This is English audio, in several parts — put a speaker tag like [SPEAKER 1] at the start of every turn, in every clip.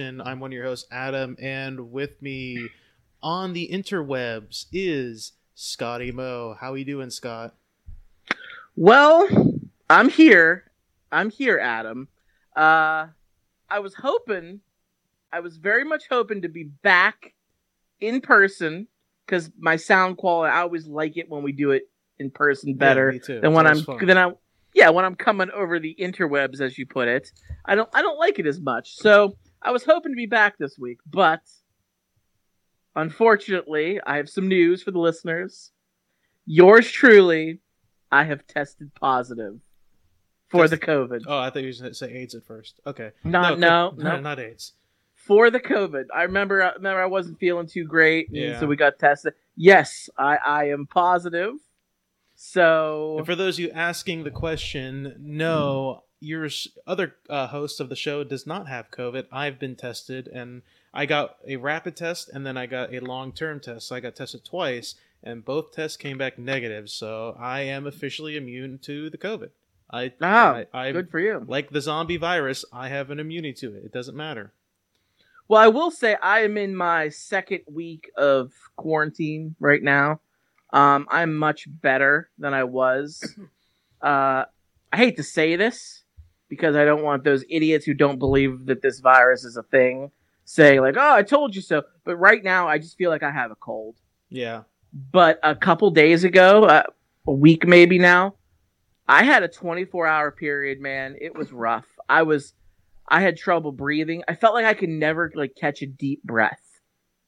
[SPEAKER 1] I'm one of your hosts, Adam, and with me on the interwebs is Scotty Mo. How are you doing, Scott?
[SPEAKER 2] Well, I'm here. I'm here, Adam. Uh, I was hoping, I was very much hoping to be back in person because my sound quality. I always like it when we do it in person better
[SPEAKER 1] me too.
[SPEAKER 2] than when I'm
[SPEAKER 1] fun.
[SPEAKER 2] than I. Yeah, when I'm coming over the interwebs, as you put it, I don't. I don't like it as much. So I was hoping to be back this week, but unfortunately, I have some news for the listeners. Yours truly, I have tested positive for the COVID.
[SPEAKER 1] Oh, I thought you were going to say AIDS at first. Okay.
[SPEAKER 2] Not no,
[SPEAKER 1] co-
[SPEAKER 2] no,
[SPEAKER 1] not AIDS.
[SPEAKER 2] for the COVID. I remember. I remember I wasn't feeling too great, and
[SPEAKER 1] Yeah.
[SPEAKER 2] so we got tested. Yes, I I am positive. So
[SPEAKER 1] And for those of you asking the question, no, your other uh, host of the show does not have COVID. I've been tested, and I got a rapid test, and then I got a long-term test. So I got tested twice, and both tests came back negative. So I am officially immune to the COVID. I,
[SPEAKER 2] ah,
[SPEAKER 1] I, I
[SPEAKER 2] good for you.
[SPEAKER 1] like the zombie virus. I have an immunity to it. It doesn't matter.
[SPEAKER 2] Well, I will say I am in my second week of quarantine right now. Um, I'm much better than I was. Uh, I hate to say this because I don't want those idiots who don't believe that this virus is a thing say like, "Oh, I told you so." But right now, I just feel like I have a cold.
[SPEAKER 1] Yeah.
[SPEAKER 2] But a couple days ago, uh, a week maybe now, I had a 24 hour period. Man, it was rough. I was, I had trouble breathing. I felt like I could never like catch a deep breath.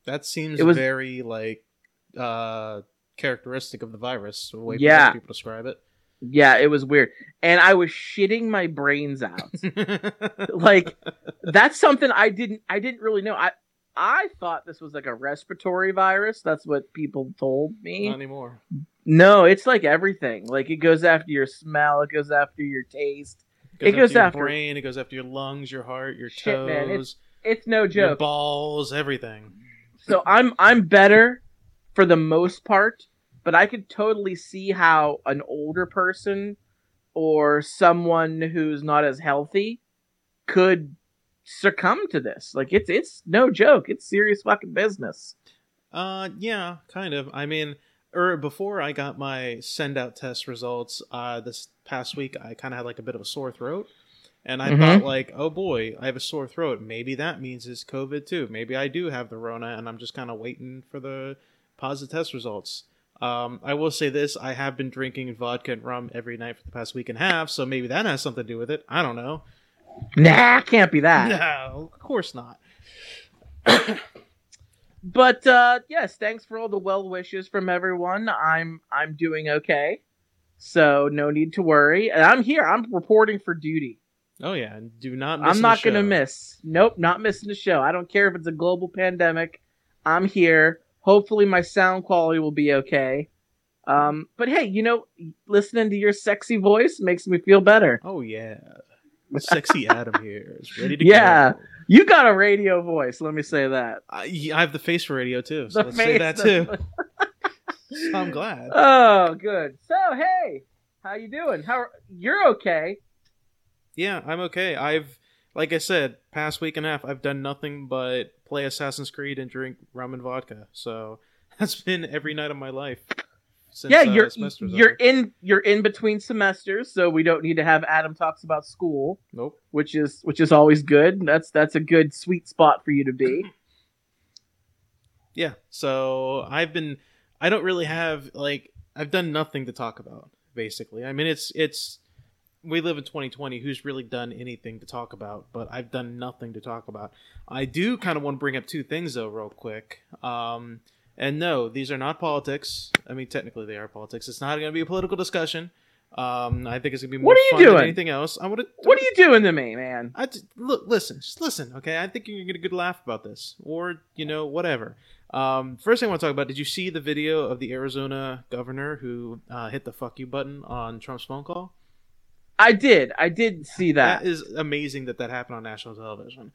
[SPEAKER 1] That seems
[SPEAKER 2] was-
[SPEAKER 1] very like uh characteristic of the virus. The way
[SPEAKER 2] Yeah.
[SPEAKER 1] people describe it.
[SPEAKER 2] Yeah, it was weird, and I was shitting my brains out. like that's something I didn't, I didn't really know. I, I thought this was like a respiratory virus. That's what people told me.
[SPEAKER 1] Not anymore.
[SPEAKER 2] No, it's like everything. Like it goes after your smell. It goes after your taste. It goes
[SPEAKER 1] after your
[SPEAKER 2] after-
[SPEAKER 1] brain. It goes after your lungs, your heart, your
[SPEAKER 2] Shit,
[SPEAKER 1] toes,
[SPEAKER 2] man, It's no
[SPEAKER 1] your
[SPEAKER 2] joke.
[SPEAKER 1] balls, everything.
[SPEAKER 2] So I'm I'm better for the most part, but I could totally see how an older person or someone who's not as healthy could succumb to this. Like it's it's no joke. It's serious fucking business.
[SPEAKER 1] Uh, yeah, kind of. I mean, or before I got my send out test results, uh, this past week I kind of had like a bit of a sore throat, and I
[SPEAKER 2] Mhm.
[SPEAKER 1] thought like, oh boy, I have a sore throat. Maybe that means it's COVID too. Maybe I do have the Rona, and I'm just kind of waiting for the positive test results. Um, I will say this: I have been drinking vodka and rum every night for the past week and a half, so maybe that has something to do with it. I don't know.
[SPEAKER 2] Nah, can't be that.
[SPEAKER 1] No, of course not.
[SPEAKER 2] But uh yes, thanks for all the well wishes from everyone. I'm I'm doing okay. So no need to worry. And I'm here. I'm reporting for duty.
[SPEAKER 1] Oh yeah, and do not. Miss
[SPEAKER 2] I'm not going to miss. Nope, not missing the show. I don't care if it's a global pandemic. I'm here. Hopefully, my sound quality will be okay. Um, but hey, you know, listening to your sexy voice makes me feel better.
[SPEAKER 1] Oh yeah, sexy Adam here is ready to
[SPEAKER 2] Yeah.
[SPEAKER 1] go.
[SPEAKER 2] You got a radio voice. Let me say that.
[SPEAKER 1] I, I have the face for radio too, so
[SPEAKER 2] The
[SPEAKER 1] let's say that too. So I'm glad.
[SPEAKER 2] Oh, good. So hey, how you doing? How you're okay?
[SPEAKER 1] Yeah, I'm okay. I've, like I said, past week and a half, I've done nothing but play Assassin's Creed and drink rum and vodka. So that's been every night of my life since
[SPEAKER 2] yeah,
[SPEAKER 1] uh,
[SPEAKER 2] you're
[SPEAKER 1] semester's
[SPEAKER 2] you're
[SPEAKER 1] over.
[SPEAKER 2] in you're in between semesters, so we don't need to have Adam talks about school,
[SPEAKER 1] Nope.
[SPEAKER 2] which is which is always good. That's that's a good sweet spot for you to be.
[SPEAKER 1] Yeah. So I've been. I don't really have like I've done nothing to talk about. Basically, I mean it's it's. We live in 2020. Who's really done anything to talk about? But I've done nothing to talk about. I do kind of want to bring up two things though, real quick. Um, and no, these are not politics. I mean, technically they are politics. It's not going to be a political discussion. Um, I think it's going to be more
[SPEAKER 2] What are you
[SPEAKER 1] fun than
[SPEAKER 2] doing?
[SPEAKER 1] anything else. I want to.
[SPEAKER 2] What are you doing to me, man?
[SPEAKER 1] I just, look, listen, just listen, okay? I think you're gonna get a good laugh about this, or you know, whatever. Um, first thing I want to talk about: Did you see the video of the Arizona governor who uh, hit the "fuck you" button on Trump's phone call?
[SPEAKER 2] I did. I did see that.
[SPEAKER 1] That is amazing that that happened on national television.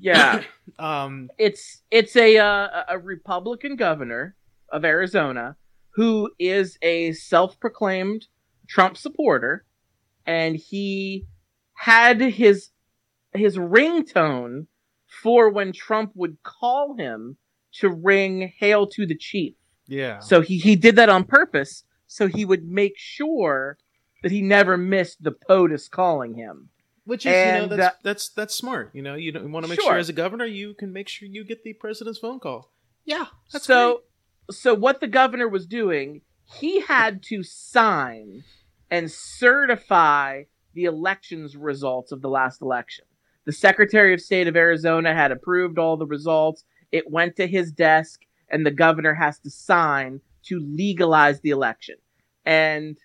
[SPEAKER 2] yeah.
[SPEAKER 1] Um,
[SPEAKER 2] it's it's a uh, a Republican governor of Arizona who is a self-proclaimed Trump supporter, and he had his his ringtone for when Trump would call him to ring "Hail to the Chief."
[SPEAKER 1] yeah.
[SPEAKER 2] So he he did that on purpose, so he would make sure that he never missed the POTUS calling him.
[SPEAKER 1] Which is, you know, that's
[SPEAKER 2] uh,
[SPEAKER 1] that's that's smart. You know, you want to make
[SPEAKER 2] Sure.
[SPEAKER 1] sure as a governor, you can make sure you get the president's phone call. Yeah, that's
[SPEAKER 2] so so what the governor was doing he had to sign and certify the elections results of the last election the secretary of state of arizona had approved all the results it went to his desk and the governor has to sign to legalize the election and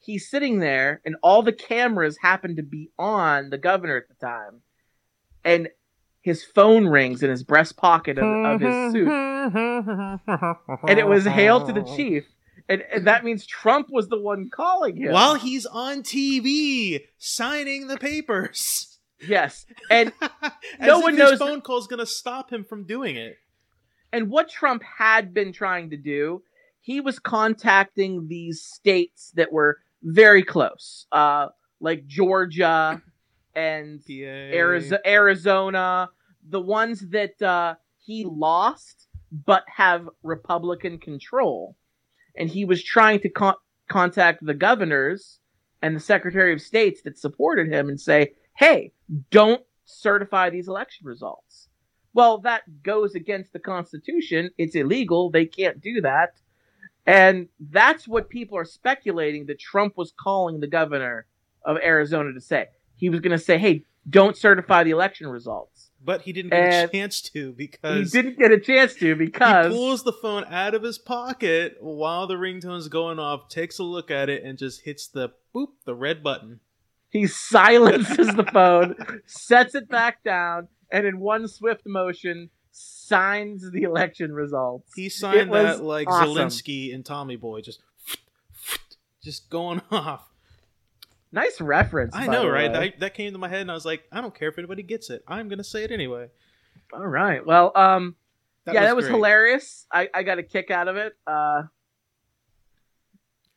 [SPEAKER 2] he's sitting there and all the cameras happen to be on the governor at the time. And his phone rings in his breast pocket of, of his suit. And it was hail to the chief. And, and that means trump was the one calling him.
[SPEAKER 1] While he's on TV signing the papers.
[SPEAKER 2] yes. And No one
[SPEAKER 1] his
[SPEAKER 2] knows-
[SPEAKER 1] phone call's gonna stop him from doing it.
[SPEAKER 2] and what trump had been trying to do he was contacting these states that were very close uh like georgia and Arizo- Arizona, the ones that uh, he lost but have Republican control. And he was trying to con- contact the governors and the Secretary of States that supported him and say, hey, don't certify these election results. Well, that goes against the Constitution. It's illegal. They can't do that. And that's what people are speculating that Trump was calling the governor of Arizona to say. He was going to say, hey, don't certify the election results.
[SPEAKER 1] But he didn't get a chance to because.
[SPEAKER 2] He didn't get a chance to because.
[SPEAKER 1] he pulls the phone out of his pocket while the ringtone's going off, takes a look at it, and just hits the boop, the red button.
[SPEAKER 2] he silences the phone, sets it back down, and in one swift motion signs the election results.
[SPEAKER 1] He signed that like
[SPEAKER 2] awesome.
[SPEAKER 1] Zalinsky and Tommy Boy, just just going off.
[SPEAKER 2] Nice reference.
[SPEAKER 1] I know, right? That, that came to my head, and I was like, I don't care if anybody gets it. I'm gonna say it anyway.
[SPEAKER 2] All right. Well, um, yeah, that was
[SPEAKER 1] great.
[SPEAKER 2] hilarious. I, I got a kick out of it. Uh,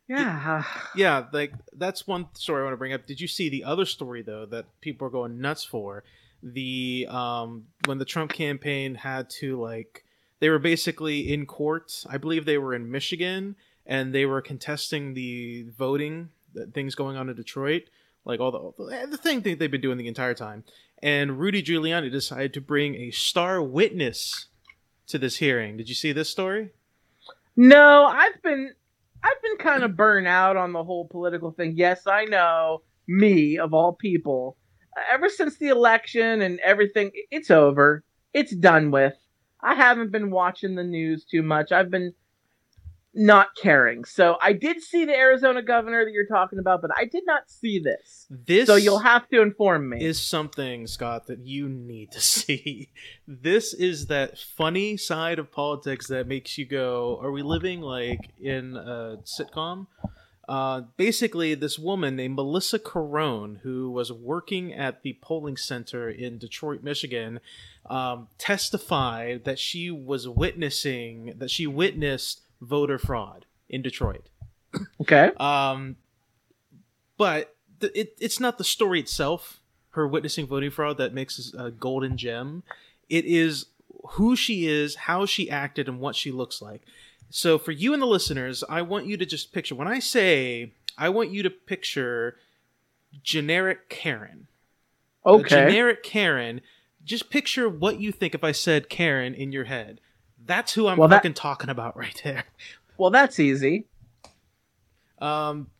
[SPEAKER 2] yeah.
[SPEAKER 1] Yeah, like that's one story I want to bring up. Did you see the other story though that people are going nuts for? The um when the Trump campaign had to like they were basically in court. I believe they were in Michigan and they were contesting the voting the things going on in Detroit, like all the the thing that they've been doing the entire time. And Rudy Giuliani decided to bring a star witness to this hearing. Did you see this story?
[SPEAKER 2] No, I've been I've been kind of burnt out on the whole political thing. Yes, I know me of all people. Ever since the election and everything, it's over. It's done with. I haven't been watching the news too much. I've been not caring. So I did see the Arizona governor that you're talking about, but I did not see this.
[SPEAKER 1] This
[SPEAKER 2] So you'll have to inform me.
[SPEAKER 1] is something, Scott, that you need to see. This is that funny side of politics that makes you go, "Are we living like in a sitcom?" Uh, basically, this woman named Melissa Carone, who was working at the polling center in Detroit, Michigan, um, testified that she was witnessing that she witnessed voter fraud in Detroit.
[SPEAKER 2] okay.
[SPEAKER 1] Um, but th- it, it's not the story itself, her witnessing voting fraud, that makes this a golden gem. It is who she is, how she acted, and what she looks like. So for you and the listeners, I want you to just picture when I say I want you to picture generic Karen. A
[SPEAKER 2] Okay.
[SPEAKER 1] generic Karen. Just picture what you think if I said Karen in your head. That's who I'm
[SPEAKER 2] Well, that-
[SPEAKER 1] fucking talking about right there.
[SPEAKER 2] well, that's easy.
[SPEAKER 1] Um,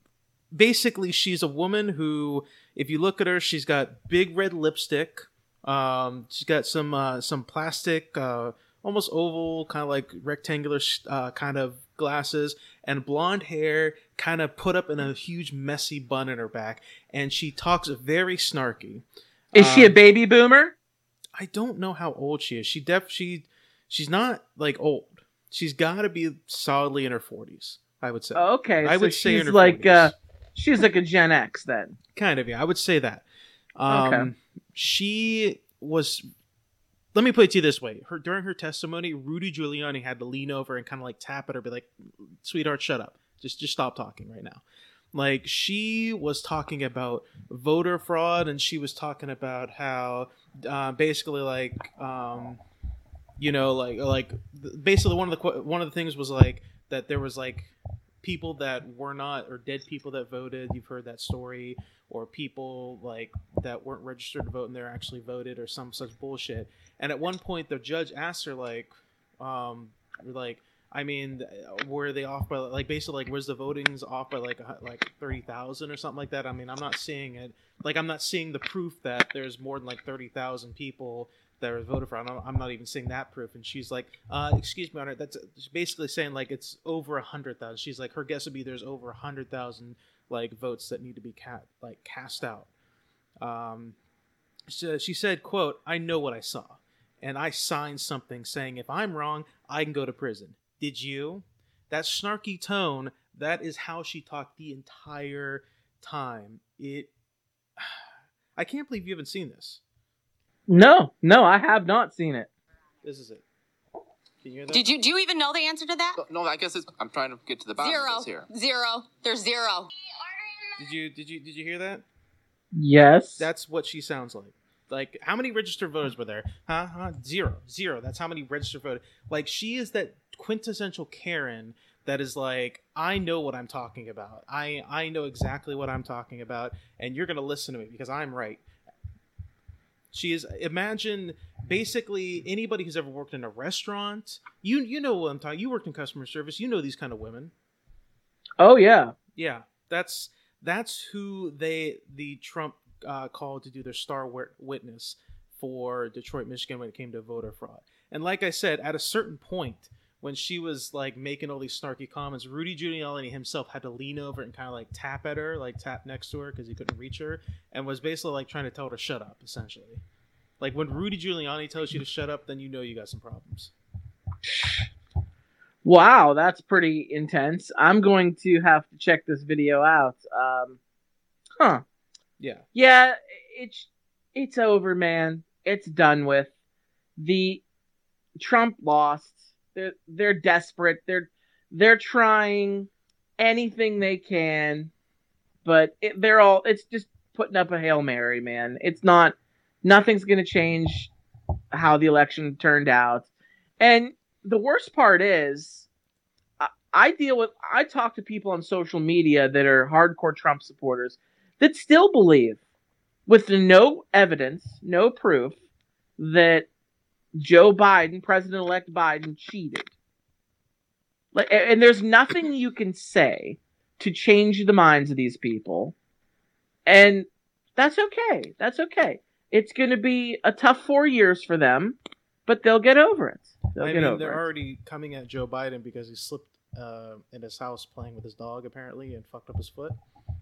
[SPEAKER 1] basically, she's a woman who, if you look at her, she's got big red lipstick. Um, she's got some uh, some plastic, uh, almost oval, kind of like rectangular, uh, kind of glasses, and blonde hair, kind of put up in a huge messy bun in her back, and she talks very snarky.
[SPEAKER 2] Is she a
[SPEAKER 1] Um,
[SPEAKER 2] baby boomer?
[SPEAKER 1] I don't know how old she is. She def she she's not like old. She's got to be solidly in her forties. I would say.
[SPEAKER 2] Oh, okay,
[SPEAKER 1] I
[SPEAKER 2] so
[SPEAKER 1] would say in
[SPEAKER 2] she's
[SPEAKER 1] her
[SPEAKER 2] like
[SPEAKER 1] 40s.
[SPEAKER 2] uh, she's like a Gen X then.
[SPEAKER 1] kind of yeah i would say that um
[SPEAKER 2] Okay.
[SPEAKER 1] she was let me put it to you this way. Her during her testimony rudy giuliani had to lean over and kind of like tap at her be like sweetheart shut up. Just just stop talking right now. Like she was talking about voter fraud and she was talking about how uh, basically like um you know like like basically one of the one of the things was like that there was like people that were not or dead people that voted. You've heard that story or people like that weren't registered to vote and they're actually voted or some such bullshit. And at one point the judge asked her like um like i mean were they off by like basically like was the votings off by like like 30,000 or something like that? I mean i'm not seeing it. Like i'm not seeing the proof that there's more than like 30,000 people that were voted for. I'm not, even seeing that proof. And she's like uh excuse me honor that's basically saying like it's over a hundred thousand. She's like her guess would be there's over a hundred thousand like votes that need to be cat like cast out um so she said quote i know what i saw and i signed something saying if i'm wrong i can go to prison did you that snarky tone that is how she talked the entire time it i can't believe you haven't seen this
[SPEAKER 2] No, no, I have not seen it.
[SPEAKER 1] this is it can you hear that
[SPEAKER 3] Did you do you even know the answer to that?
[SPEAKER 4] No, I guess it's. I'm trying to get to the bottom
[SPEAKER 3] Zero.
[SPEAKER 4] of this here.
[SPEAKER 3] Zero. There's zero.
[SPEAKER 1] Did you did you did you hear that
[SPEAKER 2] Yes.
[SPEAKER 1] That's what she sounds like. Like, how many registered voters were there? Huh? Huh? Zero. Zero. That's how many registered voters. Like, she is that quintessential Karen that is like, I know what I'm talking about. I I know exactly what I'm talking about, and you're gonna listen to me because I'm right. She is. Imagine basically anybody who's ever worked in a restaurant. You you know what I'm talking. You worked in customer service. You know these kind of women.
[SPEAKER 2] oh yeah.
[SPEAKER 1] Yeah, that's that's who they the Trump uh, called to do their star witness for Detroit, Michigan when it came to voter fraud. And like I said, at a certain point when she was like making all these snarky comments, Rudy Giuliani himself had to lean over and kind of like tap at her, like tap next to her because he couldn't reach her, and was basically like trying to tell her to shut up, essentially. Like when Rudy Giuliani tells you to shut up, then you know you got some problems.
[SPEAKER 2] Wow, that's pretty intense. I'm going to have to check this video out. Um, huh.
[SPEAKER 1] Yeah.
[SPEAKER 2] Yeah, it's it's over, man. It's done with. The Trump lost. They're they're desperate. They're they're trying anything they can, but it, they're all. It's just putting up a hail mary, man. It's not. Nothing's gonna change how the election turned out, and the worst part is. I- I deal with I talk to people on social media that are hardcore Trump supporters that still believe with no evidence, no proof that Joe Biden, President-elect Biden cheated. Like and there's nothing you can say to change the minds of these people. And that's okay. That's okay. It's going to be a tough 4 years for them, but they'll get over it. They'll
[SPEAKER 1] I
[SPEAKER 2] get
[SPEAKER 1] mean,
[SPEAKER 2] over
[SPEAKER 1] they're
[SPEAKER 2] it.
[SPEAKER 1] already coming at Joe Biden because he slipped uh, in his house playing with his dog apparently and fucked up his foot.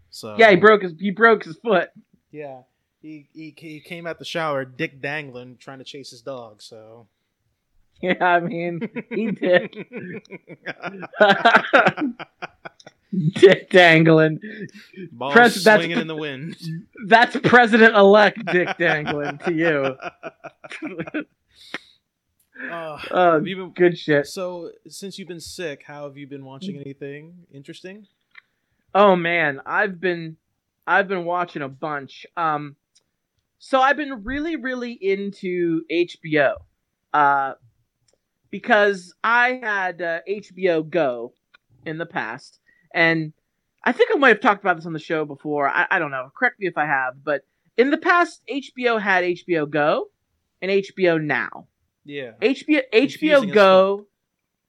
[SPEAKER 1] So
[SPEAKER 2] Yeah, he broke his he broke his foot.
[SPEAKER 1] Yeah, he, he he came out the shower, dick dangling, trying to chase his dog. So
[SPEAKER 2] Yeah, I mean, he did. Dick dangling.
[SPEAKER 1] Ball
[SPEAKER 2] Pres- that's-
[SPEAKER 1] swinging in the wind.
[SPEAKER 2] That's President elect Dick dangling to you.
[SPEAKER 1] Uh,
[SPEAKER 2] Oh,
[SPEAKER 1] have you been,
[SPEAKER 2] good shit.
[SPEAKER 1] so since you've been sick, how have you been watching anything interesting?
[SPEAKER 2] Oh man, I've been I've been watching a bunch. Um so I've been really really into HBO. Uh because I had uh, HBO Go in the past, and I think I might have talked about this on the show before. I, I don't know. Correct me if I have, but in the past, HBO had HBO Go and HBO Now.
[SPEAKER 1] Yeah.
[SPEAKER 2] HBO HBO Go.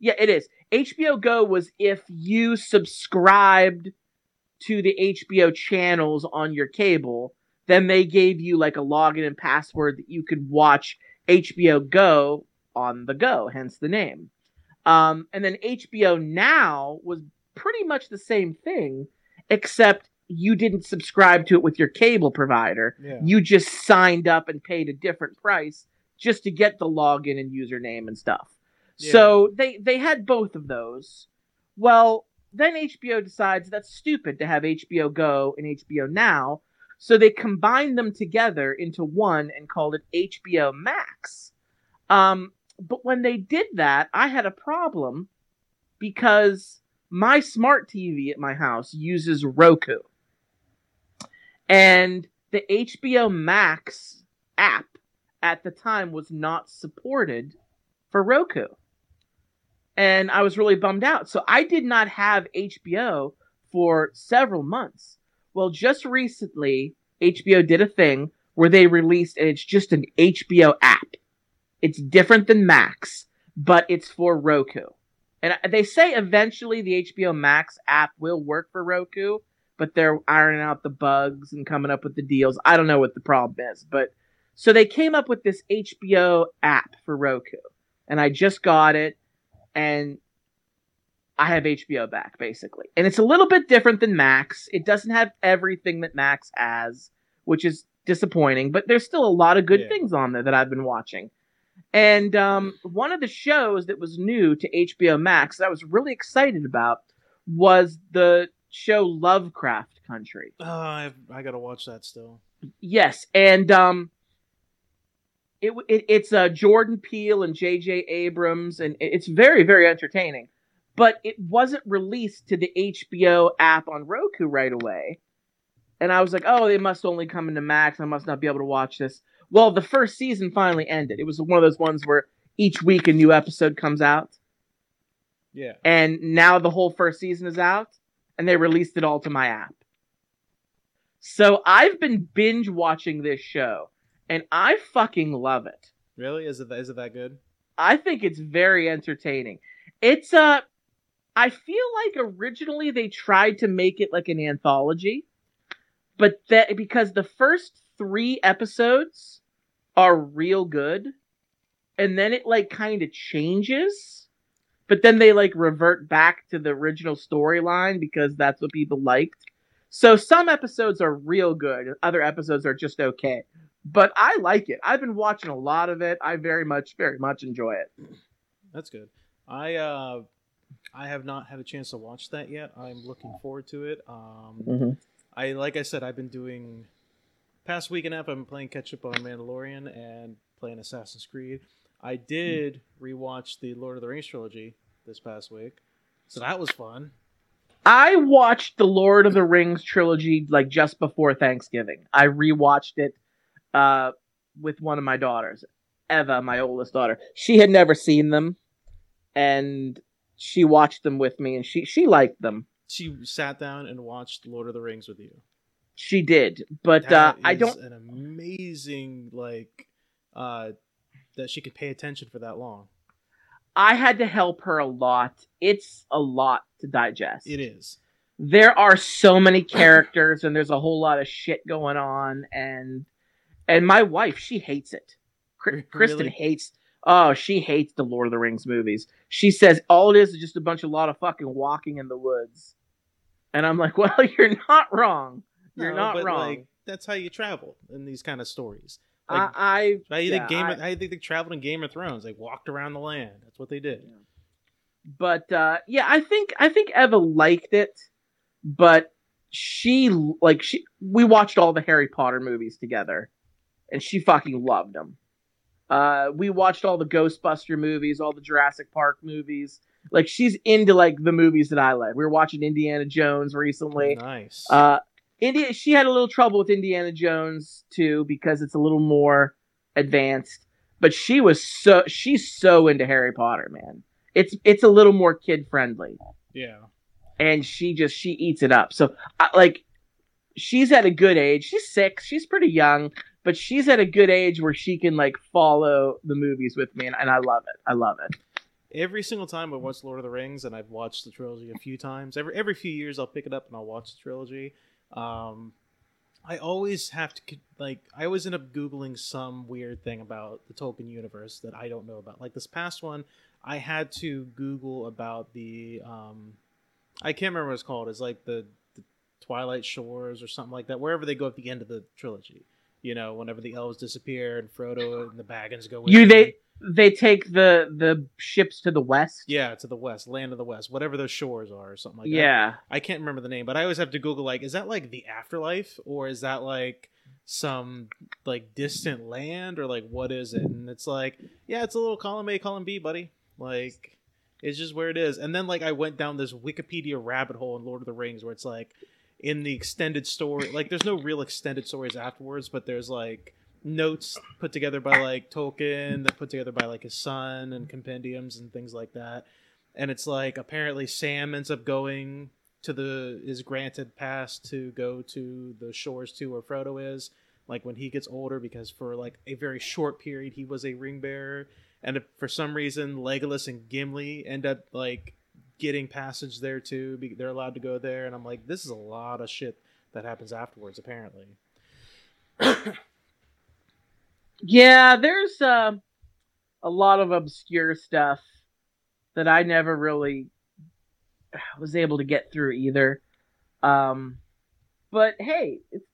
[SPEAKER 2] Yeah, it is. HBO Go was if you subscribed to the HBO channels on your cable, then they gave you like a login and password that you could watch HBO Go on the go, hence the name. Um, and then HBO Now was pretty much the same thing, except you didn't subscribe to it with your cable provider.
[SPEAKER 1] Yeah.
[SPEAKER 2] You just signed up and paid a different price just to get the login and username and stuff.
[SPEAKER 1] Yeah.
[SPEAKER 2] So they they had both of those. Well, then HBO decides that's stupid to have HBO Go and HBO Now, so they combined them together into one and called it HBO Max. Um, but when they did that, I had a problem because my smart TV at my house uses Roku. And the HBO Max app at the time was not supported for Roku. And I was really bummed out. So I did not have HBO for several months. Well, just recently, HBO did a thing where they released, and it's just an HBO app. It's different than Max, but it's for Roku. And they say eventually the HBO Max app will work for Roku, but they're ironing out the bugs and coming up with the deals. I don't know what the problem is, but so they came up with this HBO app for Roku, and I just got it, and I have HBO back basically. And it's a little bit different than Max. It doesn't have everything that Max has, which is disappointing, but there's still a lot of good
[SPEAKER 1] Yeah.
[SPEAKER 2] things on there that I've been watching. And um, one of the shows that was new to HBO Max that I was really excited about was the show Lovecraft Country.
[SPEAKER 1] Oh, I've, I gotta watch that still.
[SPEAKER 2] Yes, and um, it, it it's uh, Jordan Peele and J.J. Abrams, and it's very very entertaining. But it wasn't released to the HBO app on Roku right away, and I was like, oh, they must only come into Max. I must not be able to watch this. Well, the first season finally ended. It was one of those ones where each week a new episode comes out,
[SPEAKER 1] Yeah.
[SPEAKER 2] and now the whole first season is out, and they released it all to my app. So I've been binge watching this show, and I fucking love it.
[SPEAKER 1] Really? Is it is it that good?
[SPEAKER 2] I think it's very entertaining. It's uh I feel like originally they tried to make it like an anthology, but that because the first 3 episodes are real good and then it like kind of changes, but then they like revert back to the original storyline because that's what people liked. So some episodes are real good, other episodes are just okay. But I like it. I've been watching a lot of it. I very much, very much enjoy it.
[SPEAKER 1] That's good. I uh, I have not had a chance to watch that yet. I'm looking forward to it. Um,
[SPEAKER 2] Mm-hmm.
[SPEAKER 1] I like I said, I've been doing past week and a half. I've been playing catch up on Mandalorian and playing Assassin's Creed. I did rewatch the Lord of the Rings trilogy this past week, so that was fun.
[SPEAKER 2] I watched the Lord of the Rings trilogy like just before Thanksgiving. I rewatched it uh, with one of my daughters, Eva, my oldest daughter. She had never seen them, and she watched them with me, and she she liked them.
[SPEAKER 1] She sat down and watched Lord of the Rings with you.
[SPEAKER 2] She did, but uh, I don't.
[SPEAKER 1] an amazing like uh, that she could pay attention for that long.
[SPEAKER 2] I had to help her a lot. It's a lot to digest.
[SPEAKER 1] It is.
[SPEAKER 2] there are so many characters and there's a whole lot of shit going on and and my wife she hates it
[SPEAKER 1] Really?
[SPEAKER 2] kristen hates oh she hates the lord of the rings movies she says all it is is just a bunch of lot of fucking walking in the woods and i'm like well you're not wrong you're
[SPEAKER 1] No,
[SPEAKER 2] not
[SPEAKER 1] but,
[SPEAKER 2] wrong
[SPEAKER 1] Like, that's how you travel in these kind of stories.
[SPEAKER 2] i
[SPEAKER 1] Like,
[SPEAKER 2] i
[SPEAKER 1] How you
[SPEAKER 2] yeah,
[SPEAKER 1] think Game?
[SPEAKER 2] I-
[SPEAKER 1] of, how you think they traveled in Game of Thrones? They walked around the land. That's what they did.
[SPEAKER 2] but uh yeah i think i think eva liked it but she like she we watched all the harry potter movies together and she fucking loved them uh we watched all the ghostbuster movies all the jurassic park movies like she's into like the movies that i like we were watching indiana jones recently
[SPEAKER 1] Nice.
[SPEAKER 2] uh, India, she had a little trouble with Indiana Jones too because it's a little more advanced. but she was so she's so into Harry Potter, man. It's it's a little more kid friendly,
[SPEAKER 1] Yeah.
[SPEAKER 2] and she just she eats it up. So I, like, she's at a good age. She's six. She's pretty young, but she's at a good age where she can like follow the movies with me, and, and I love it. I love it.
[SPEAKER 1] Every single time I watch Lord of the Rings, and I've watched the trilogy a few times. Every every few years, I'll pick it up and I'll watch the trilogy. Um, I always have to like. I always end up googling some weird thing about the Tolkien universe that I don't know about. Like this past one, I had to Google about the. Um, I can't remember what it's called. It's like the, the Twilight Shores or something like that. Wherever they go at the end of the trilogy. You know, whenever the elves disappear and Frodo and the Baggins go. with
[SPEAKER 2] You they they take the the ships to the west.
[SPEAKER 1] Yeah, to the west, land of the west, whatever those shores are, or something like that.
[SPEAKER 2] yeah.
[SPEAKER 1] I can't remember the name, but I always have to Google like, is that like the afterlife, or is that like some like distant land, or like what is it? And it's like, yeah, it's a little column A, column B, buddy. Like, it's just where it is. And then like I went down this Wikipedia rabbit hole in Lord of the Rings, where it's like in the extended story, like there's no real extended stories afterwards, but there's like notes put together by like Tolkien that put together by like his son and compendiums and things like that. And it's like apparently Sam ends up going to the is granted pass to go to the shores to where Frodo is, like when he gets older, because for like a very short period he was a ring bearer, and for some reason Legolas and Gimli end up like getting passage there too. They're allowed to go there, and I'm like, this is a lot of shit that happens afterwards, apparently.
[SPEAKER 2] Yeah, there's uh, a lot of obscure stuff that I never really was able to get through either. Um, but hey, it's,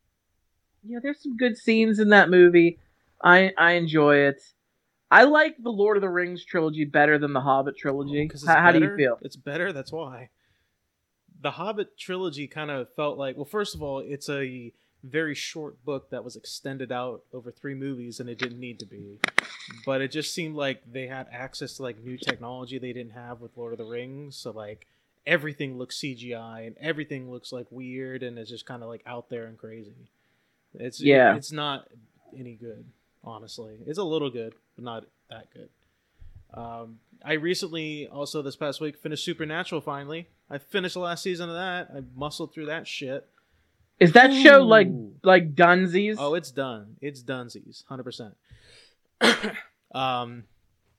[SPEAKER 2] know, there's some good scenes in that movie. I I enjoy it. I like the Lord of the Rings trilogy better than the Hobbit trilogy.
[SPEAKER 1] Oh, it's
[SPEAKER 2] How, how do you feel?
[SPEAKER 1] It's better. That's why. The Hobbit trilogy kind of felt like well, first of all, it's a very short book that was extended out over three movies, and it didn't need to be. But it just seemed like they had access to like new technology they didn't have with Lord of the Rings. So like everything looks CGI and everything looks like weird and it's just kind of like out there and crazy. It's
[SPEAKER 2] Yeah.
[SPEAKER 1] it's not any good, honestly. It's a little good, but not that good. Um, I recently, also this past week, finished Supernatural. Finally, I finished the last season of that. I muscled through that shit.
[SPEAKER 2] Is that show like like Dunsies?
[SPEAKER 1] Oh, it's done. It's donezies, hundred percent. Um.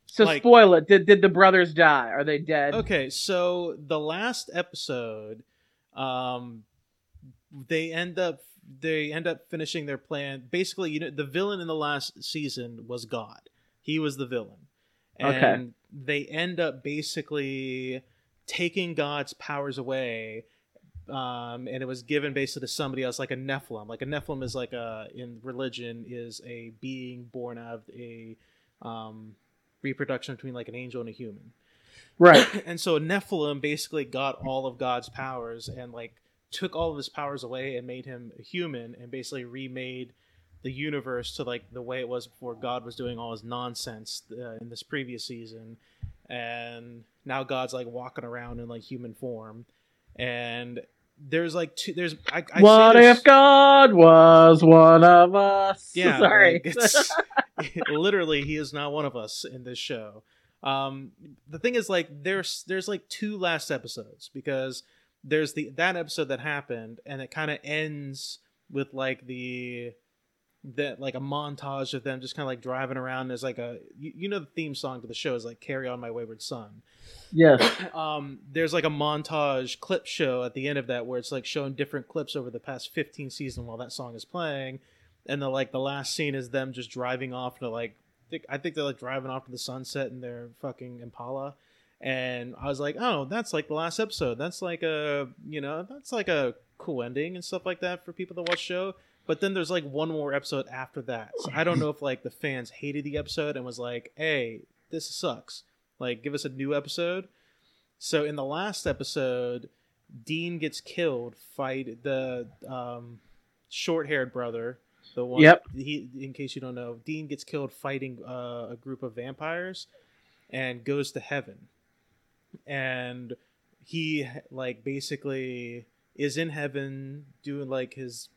[SPEAKER 2] so
[SPEAKER 1] like-
[SPEAKER 2] spoil it. Did did the brothers die? Are they dead?
[SPEAKER 1] Okay, so the last episode, um, they end up they end up finishing their plan. Basically, you know, the villain in the last season was God. He was the villain, and
[SPEAKER 2] Okay.
[SPEAKER 1] they end up basically taking God's powers away. Um, and it was given basically to somebody else, like a Nephilim. Like a Nephilim is like a in religion is a being born out of a um, reproduction between like an angel and a human
[SPEAKER 2] Right.
[SPEAKER 1] and so Nephilim basically got all of God's powers and like took all of his powers away and made him a human and basically remade the universe to like the way it was before God was doing all his nonsense uh, in this previous season and now God's like walking around in like human form and there's like two there's I, I
[SPEAKER 2] what if God was one of us?
[SPEAKER 1] yeah,
[SPEAKER 2] Sorry.
[SPEAKER 1] like, literally, he is not one of us in this show. Um, the thing is, like, there's there's like two last episodes because there's the that episode that happened, and it kind of ends with like the that like a montage of them just kind of like driving around. There's like a you, you know the theme song to the show is like "Carry On My Wayward Son."
[SPEAKER 2] yes.
[SPEAKER 1] um, there's like a montage clip show at the end of that where it's like showing different clips over the past 15 season while that song is playing and the like the last scene is them just driving off to like i think they're like driving off to the sunset in their fucking impala and i was like oh that's like the last episode. That's like a you know that's like a cool ending and stuff like that for people that watch the show. But then there's like one more episode after that. So i don't know if like the fans hated the episode and was like hey this sucks. Like give us a new episode. So in the last episode dean gets killed fight the um short-haired brother the one
[SPEAKER 2] Yep.
[SPEAKER 1] he in case you don't know dean gets killed fighting uh, a group of vampires and goes to heaven and he like basically is in heaven doing like his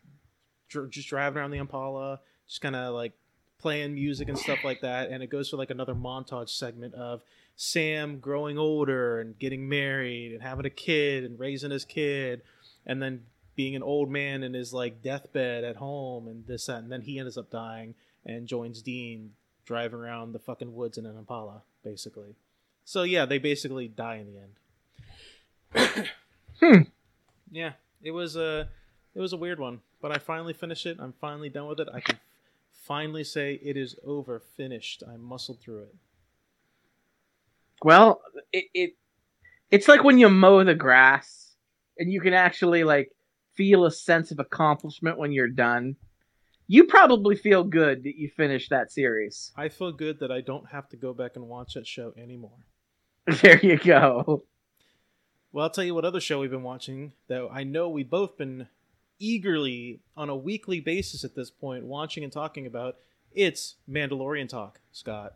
[SPEAKER 1] just driving around the impala just kind of like playing music and stuff like that, and it goes for like another montage segment of Sam growing older and getting married and having a kid and raising his kid, and then being an old man in his like deathbed at home and this that, and then he ends up dying and joins Dean driving around the fucking woods in an Impala, basically. So yeah, they basically die in the end.
[SPEAKER 2] Hmm.
[SPEAKER 1] Yeah, it was a it was a weird one, but I finally finished it. I'm finally done with it. I can finally say it is over, finished. I muscled through it.
[SPEAKER 2] Well, it, it it's like when you mow the grass and you can actually like feel a sense of accomplishment when you're done. You probably feel good that you finished that series.
[SPEAKER 1] I feel good that I don't have to go back and watch that show anymore.
[SPEAKER 2] There you go.
[SPEAKER 1] Well, I'll tell you what other show we've been watching that I know we've both been eagerly on a weekly basis at this point watching and talking about. It's Mandalorian talk, Scott.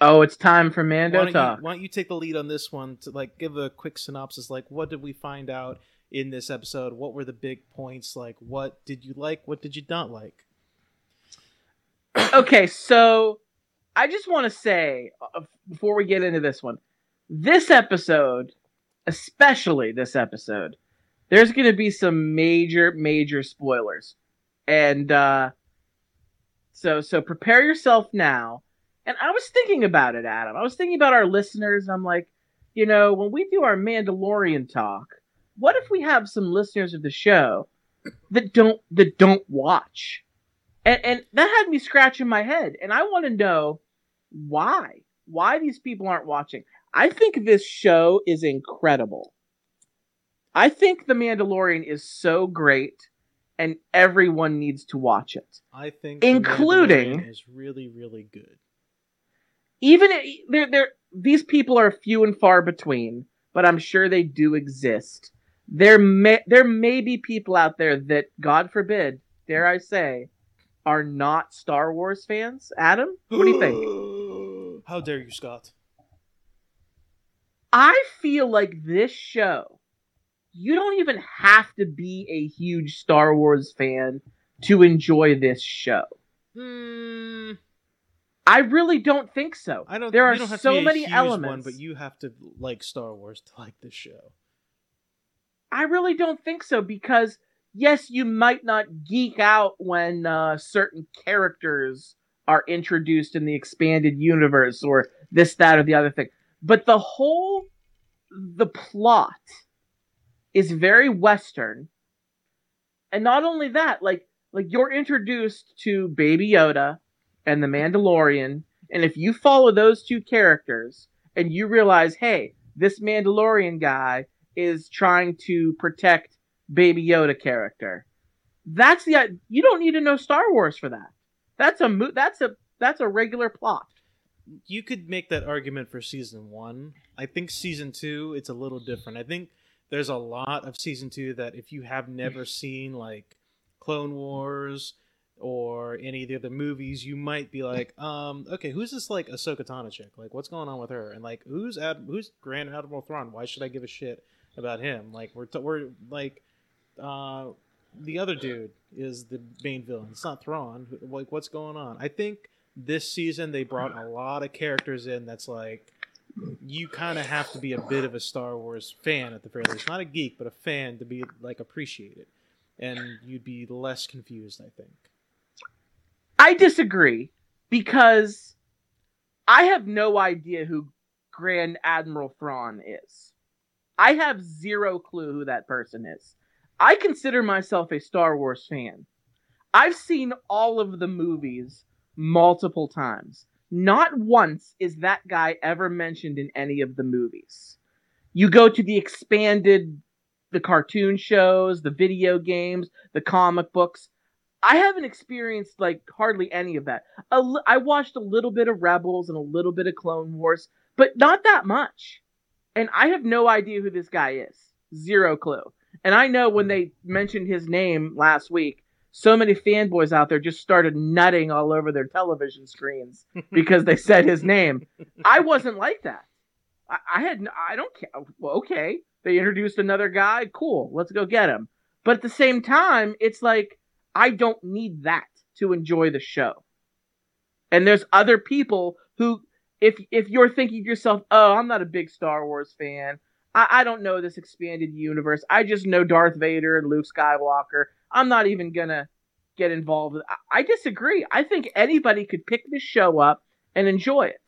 [SPEAKER 2] Oh, it's time for
[SPEAKER 1] Why
[SPEAKER 2] Mando
[SPEAKER 1] don't,
[SPEAKER 2] talk.
[SPEAKER 1] you, why don't you take the lead on this one to like give a quick synopsis? Like, what did we find out in this episode? What were the big points? Like, what did you like? What did you not like?
[SPEAKER 2] okay, so I just want to say uh, before we get into this one, this episode, especially this episode, there's going to be some major, major spoilers, and uh, so so prepare yourself now. And I was thinking about it, Adam. I was thinking about our listeners. I'm like, you know, when we do our Mandalorian talk, what if we have some listeners of the show that don't that don't watch? And, and that had me scratching my head. And I want to know why. Why these people aren't watching. I think this show is incredible. I think The Mandalorian is so great, and everyone needs to watch it.
[SPEAKER 1] I think, The
[SPEAKER 2] Including-
[SPEAKER 1] Mandalorian is really, really good.
[SPEAKER 2] Even i- they're, they're, these people are few and far between, but I'm sure they do exist. There may there may be people out there that, God forbid, dare I say, are not Star Wars fans. Adam, what do you think?
[SPEAKER 1] How dare you, Scott?
[SPEAKER 2] I feel like this show, you don't even have to be a huge Star Wars fan to enjoy this show.
[SPEAKER 1] Hmm.
[SPEAKER 2] I really don't think so.
[SPEAKER 1] I don't.
[SPEAKER 2] There are
[SPEAKER 1] don't have to
[SPEAKER 2] so
[SPEAKER 1] be
[SPEAKER 2] many elements.
[SPEAKER 1] One, but you have to like Star Wars to like this show.
[SPEAKER 2] I really don't think so because yes, you might not geek out when uh, certain characters are introduced in the expanded universe or this, that, or the other thing, but the whole the plot is very Western, and not only that, like like you're introduced to Baby Yoda and the Mandalorian, and if you follow those two characters and you realize, hey, this Mandalorian guy is trying to protect Baby Yoda character. That's the you don't need to know Star Wars for that. That's a that's a that's a regular plot.
[SPEAKER 1] You could make that argument for season one. I think season two, it's a little different. I think there's a lot of season two that if you have never seen like Clone Wars or any of the other movies, you might be like, um, okay, who's this like Ahsoka Tano chick? Like, what's going on with her? And like, who's Ad- who's Grand Admiral Thrawn? Why should I give a shit about him? Like, we're t- we're like, uh, the other dude is the main villain. It's not Thrawn. Like, what's going on? I think this season they brought a lot of characters in. That's like, you kind of have to be a bit of a Star Wars fan at the very least, not a geek, but a fan to be like appreciate it, and you'd be less confused. I think.
[SPEAKER 2] I disagree because I have no idea who Grand Admiral Thrawn is. I have zero clue who that person is. I consider myself a Star Wars fan. I've seen all of the movies multiple times. Not once is that guy ever mentioned in any of the movies. You go to the expanded, the cartoon shows, the video games, the comic books. I haven't experienced like hardly any of that. I watched a little bit of Rebels and a little bit of Clone Wars, but not that much. And I have no idea who this guy is. Zero clue. And I know when hmm. they mentioned his name last week, so many fanboys out there just started nutting all over their television screens because they said his name. I wasn't like that. I, I had, I don't care. Well, okay. They introduced another guy. Cool. Let's go get him. But at the same time, it's like, I don't need that to enjoy the show. And there's other people who, if if you're thinking to yourself, oh, I'm not a big Star Wars fan. I, I don't know this expanded universe. I just know Darth Vader and Luke Skywalker. I'm not even gonna get involved. I, disagree. I think anybody could pick this show up and enjoy it.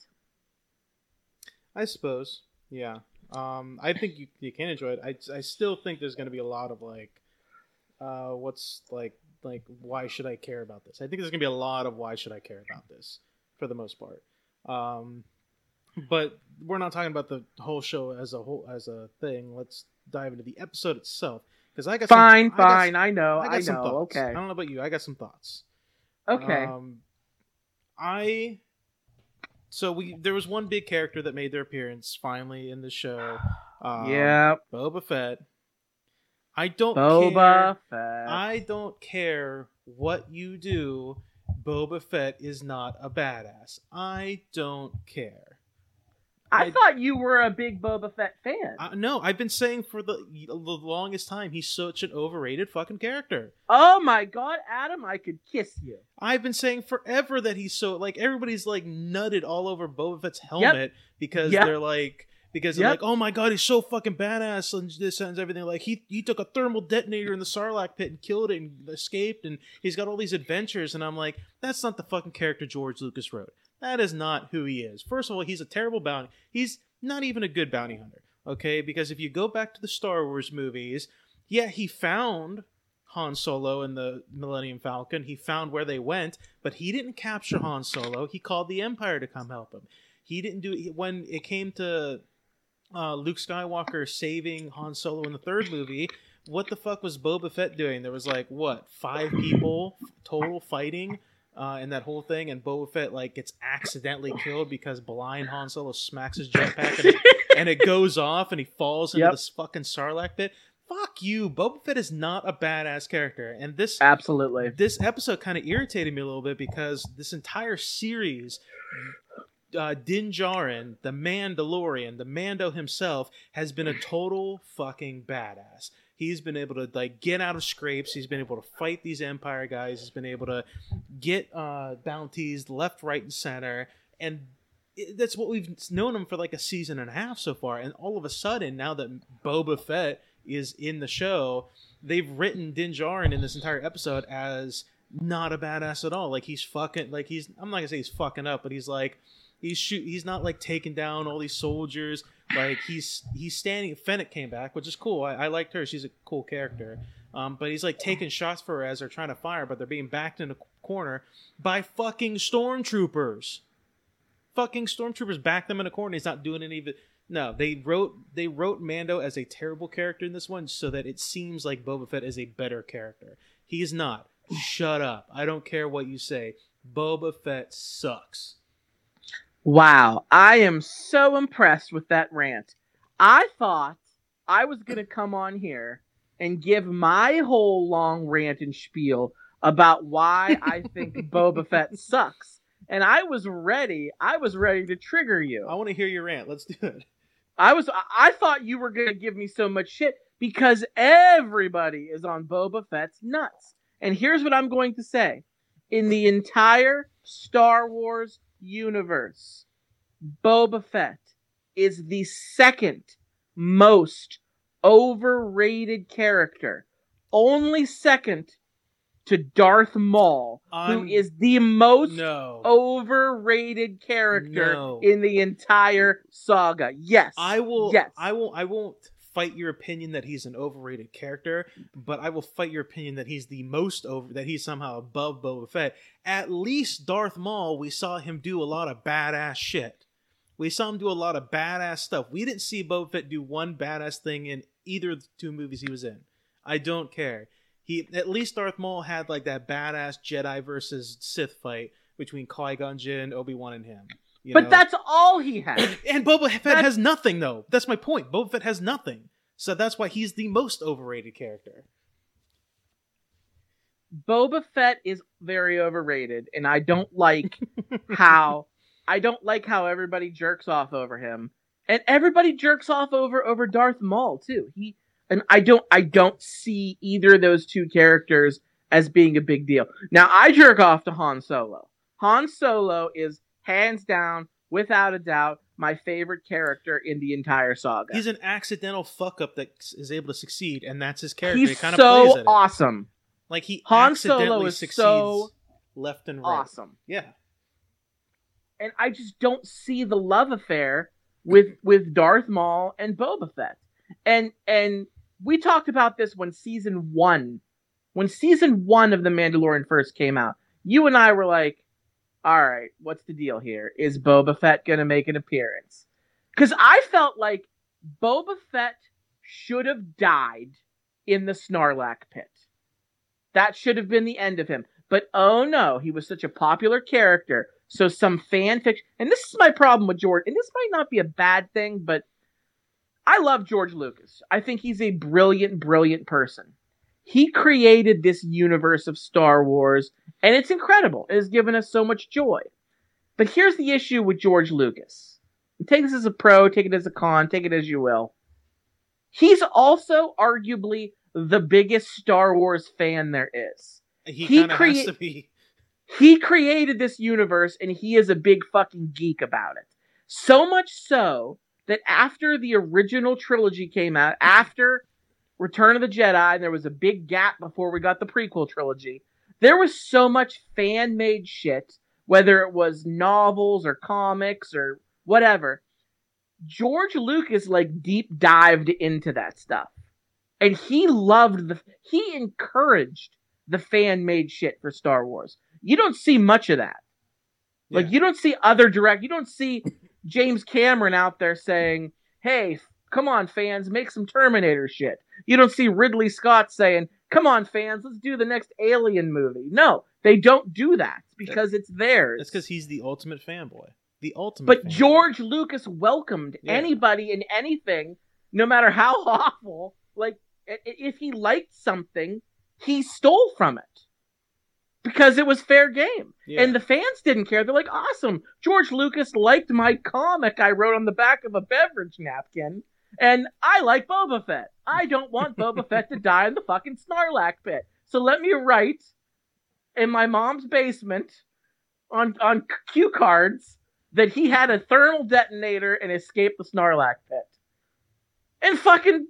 [SPEAKER 1] I suppose. Yeah. Um, I think you, you can enjoy it. I, I still think there's going to be a lot of like, uh, what's like like why should I care about this? I think there's going to be a lot of why should I care about this for the most part. Um, but we're not talking about the whole show as a whole as a thing. Let's dive into the episode itself because I got
[SPEAKER 2] fine,
[SPEAKER 1] some,
[SPEAKER 2] fine.
[SPEAKER 1] I,
[SPEAKER 2] I, know,
[SPEAKER 1] got, I,
[SPEAKER 2] I,
[SPEAKER 1] some
[SPEAKER 2] know.
[SPEAKER 1] thoughts.
[SPEAKER 2] Okay,
[SPEAKER 1] I don't know about you. I got some thoughts.
[SPEAKER 2] okay.
[SPEAKER 1] Um, I so we there was one big character that made their appearance finally in the show. Um,
[SPEAKER 2] yeah,
[SPEAKER 1] Boba Fett. I don't
[SPEAKER 2] Boba
[SPEAKER 1] care.
[SPEAKER 2] Fett.
[SPEAKER 1] I don't care what you do. Boba Fett is not a badass. I don't care.
[SPEAKER 2] I,
[SPEAKER 1] I-
[SPEAKER 2] thought you were a big Boba Fett fan.
[SPEAKER 1] I, no, I've been saying for the the longest time he's such an overrated fucking character.
[SPEAKER 2] oh my god, Adam, I could kiss you.
[SPEAKER 1] I've been saying forever that he's so like everybody's like nutted all over Boba Fett's helmet because
[SPEAKER 2] Yep.
[SPEAKER 1] they're like because they're
[SPEAKER 2] Yep.
[SPEAKER 1] like, oh my god, he's so fucking badass and this and everything. Like he he took a thermal detonator in the Sarlacc pit and killed it and escaped and he's got all these adventures and I'm like, that's not the fucking character George Lucas wrote. That is not who he is. First of all, he's a terrible bounty. He's not even a good bounty hunter. Okay, because if you go back to the Star Wars movies, yeah, he found Han Solo and the Millennium Falcon. He found where they went, but he didn't capture Han Solo. He called the Empire to come help him. He didn't do it when it came to uh, Luke Skywalker saving Han Solo in the third movie. What the fuck was Boba Fett doing? There was like what five people total fighting uh, in that whole thing, and Boba Fett like gets accidentally killed because blind Han Solo smacks his jetpack and it, and it goes off and he falls into
[SPEAKER 2] Yep.
[SPEAKER 1] this fucking Sarlacc pit. Fuck you, Boba Fett is not a badass character, and this
[SPEAKER 2] Absolutely.
[SPEAKER 1] this episode kind of irritated me a little bit because this entire series, uh, Din Djarin, the Mandalorian, the Mando himself, has been a total fucking badass. He's been able to like get out of scrapes. He's been able to fight these Empire guys. He's been able to get uh, bounties left, right, and center, and it- that's what we've known him for like a season and a half so far. And all of a sudden, now that Boba Fett is in the show, they've written Din Djarin in this entire episode as not a badass at all. Like he's fucking like he's I'm not gonna say he's fucking up, but he's like he's shoot he's not like taking down all these soldiers. Like he's he's standing Fennec came back, which is cool. I, I liked her. She's a cool character. Um, but he's like taking shots for her as they're trying to fire, but they're being backed in a corner by fucking stormtroopers. Fucking stormtroopers back them in a corner. He's not doing any of it. No, they wrote they wrote Mando as a terrible character in this one so that it seems like Boba Fett is a better character. He is not. Shut up. I don't care what you say. Boba Fett sucks.
[SPEAKER 2] Wow, I am so impressed with that rant. I thought I was going to come on here and give my whole long rant and spiel about why I think Boba Fett sucks. And I was ready. I was ready to trigger you.
[SPEAKER 1] I want to hear your rant. Let's do it.
[SPEAKER 2] I was I- I thought you were gonna give me so much shit because everybody is on Boba Fett's nuts. And here's what I'm going to say. In the entire Star Wars universe, Boba Fett is the second most overrated character. Only second to Darth Maul, who is the most
[SPEAKER 1] No.
[SPEAKER 2] overrated character
[SPEAKER 1] No.
[SPEAKER 2] in the entire saga. Yes.
[SPEAKER 1] I will
[SPEAKER 2] Yes.
[SPEAKER 1] I will I won't fight your opinion that he's an overrated character, but I will fight your opinion that he's the most over that he's somehow above Boba Fett. At least Darth Maul, we saw him do a lot of badass shit. We saw him do a lot of badass stuff. We didn't see Boba Fett do one badass thing in either of the two movies he was in. I don't care. He at least Darth Maul had like that badass Jedi versus Sith fight between Qui Gon Jinn, Obi Wan, and him. You
[SPEAKER 2] but
[SPEAKER 1] know?
[SPEAKER 2] that's all he has.
[SPEAKER 1] And Boba Fett
[SPEAKER 2] That's-
[SPEAKER 1] has nothing, though. That's my point. Boba Fett has nothing. So that's why he's the most overrated character.
[SPEAKER 2] Boba Fett is very overrated, and I don't like how I don't like how everybody jerks off over him, and everybody jerks off over over Darth Maul too. He and I don't I don't see either of those two characters as being a big deal. Now I jerk off to Han Solo. Han Solo is hands down, without a doubt, my favorite character in the entire saga.
[SPEAKER 1] He's an accidental fuck up that is able to succeed, and that's his character. he
[SPEAKER 2] He's
[SPEAKER 1] kind of plays
[SPEAKER 2] so
[SPEAKER 1] at it.
[SPEAKER 2] awesome.
[SPEAKER 1] Like he
[SPEAKER 2] Han
[SPEAKER 1] accidentally
[SPEAKER 2] Solo is
[SPEAKER 1] succeeds
[SPEAKER 2] so
[SPEAKER 1] left and right.
[SPEAKER 2] Awesome.
[SPEAKER 1] Yeah.
[SPEAKER 2] and I just don't see the love affair with with Darth Maul and Boba Fett. And and we talked about this when season 1 when season 1 of The Mandalorian first came out. You and I were like, "All right, what's the deal here? Is Boba Fett going to make an appearance?" Cuz I felt like Boba Fett should have died in the Snarlack pit. That should have been the end of him. But oh no, he was such a popular character. So some fan fiction, and this is my problem with George, and this might not be a bad thing, but I love George Lucas. I think he's a brilliant, brilliant person. He created this universe of Star Wars, and it's incredible. It has given us so much joy. But here's the issue with George Lucas. Take this as a pro, take it as a con, take it as you will. He's also arguably the biggest Star Wars fan there is
[SPEAKER 1] He,
[SPEAKER 2] He crea-
[SPEAKER 1] has to be.
[SPEAKER 2] he created this universe and he is a big fucking geek about it. So much so that after the original trilogy came out, after Return of the Jedi, and there was a big gap before we got the prequel trilogy, there was so much fan made shit, whether it was novels or comics or whatever. George Lucas like deep dived into that stuff. And he loved the he encouraged the fan made shit for Star Wars. You don't see much of that. Like
[SPEAKER 1] Yeah.
[SPEAKER 2] you don't see other direct. You don't see James Cameron out there saying, "Hey, come on, fans, make some Terminator shit." You don't see Ridley Scott saying, "Come on, fans, let's do the next Alien movie." No, they don't do that because it's theirs.
[SPEAKER 1] That's because he's the ultimate fanboy. The ultimate.
[SPEAKER 2] But
[SPEAKER 1] fanboy.
[SPEAKER 2] George Lucas welcomed
[SPEAKER 1] Yeah.
[SPEAKER 2] anybody and anything, no matter how awful. Like if he liked something, he stole from it because it was fair game.
[SPEAKER 1] Yeah.
[SPEAKER 2] And the fans didn't care. They're like, awesome. George Lucas liked my comic I wrote on the back of a beverage napkin. And I like Boba Fett. I don't want Boba Fett to die in the fucking Snarlack pit. So let me write in my mom's basement on on cue cards that he had a thermal detonator and escaped the Snarlack pit. And fucking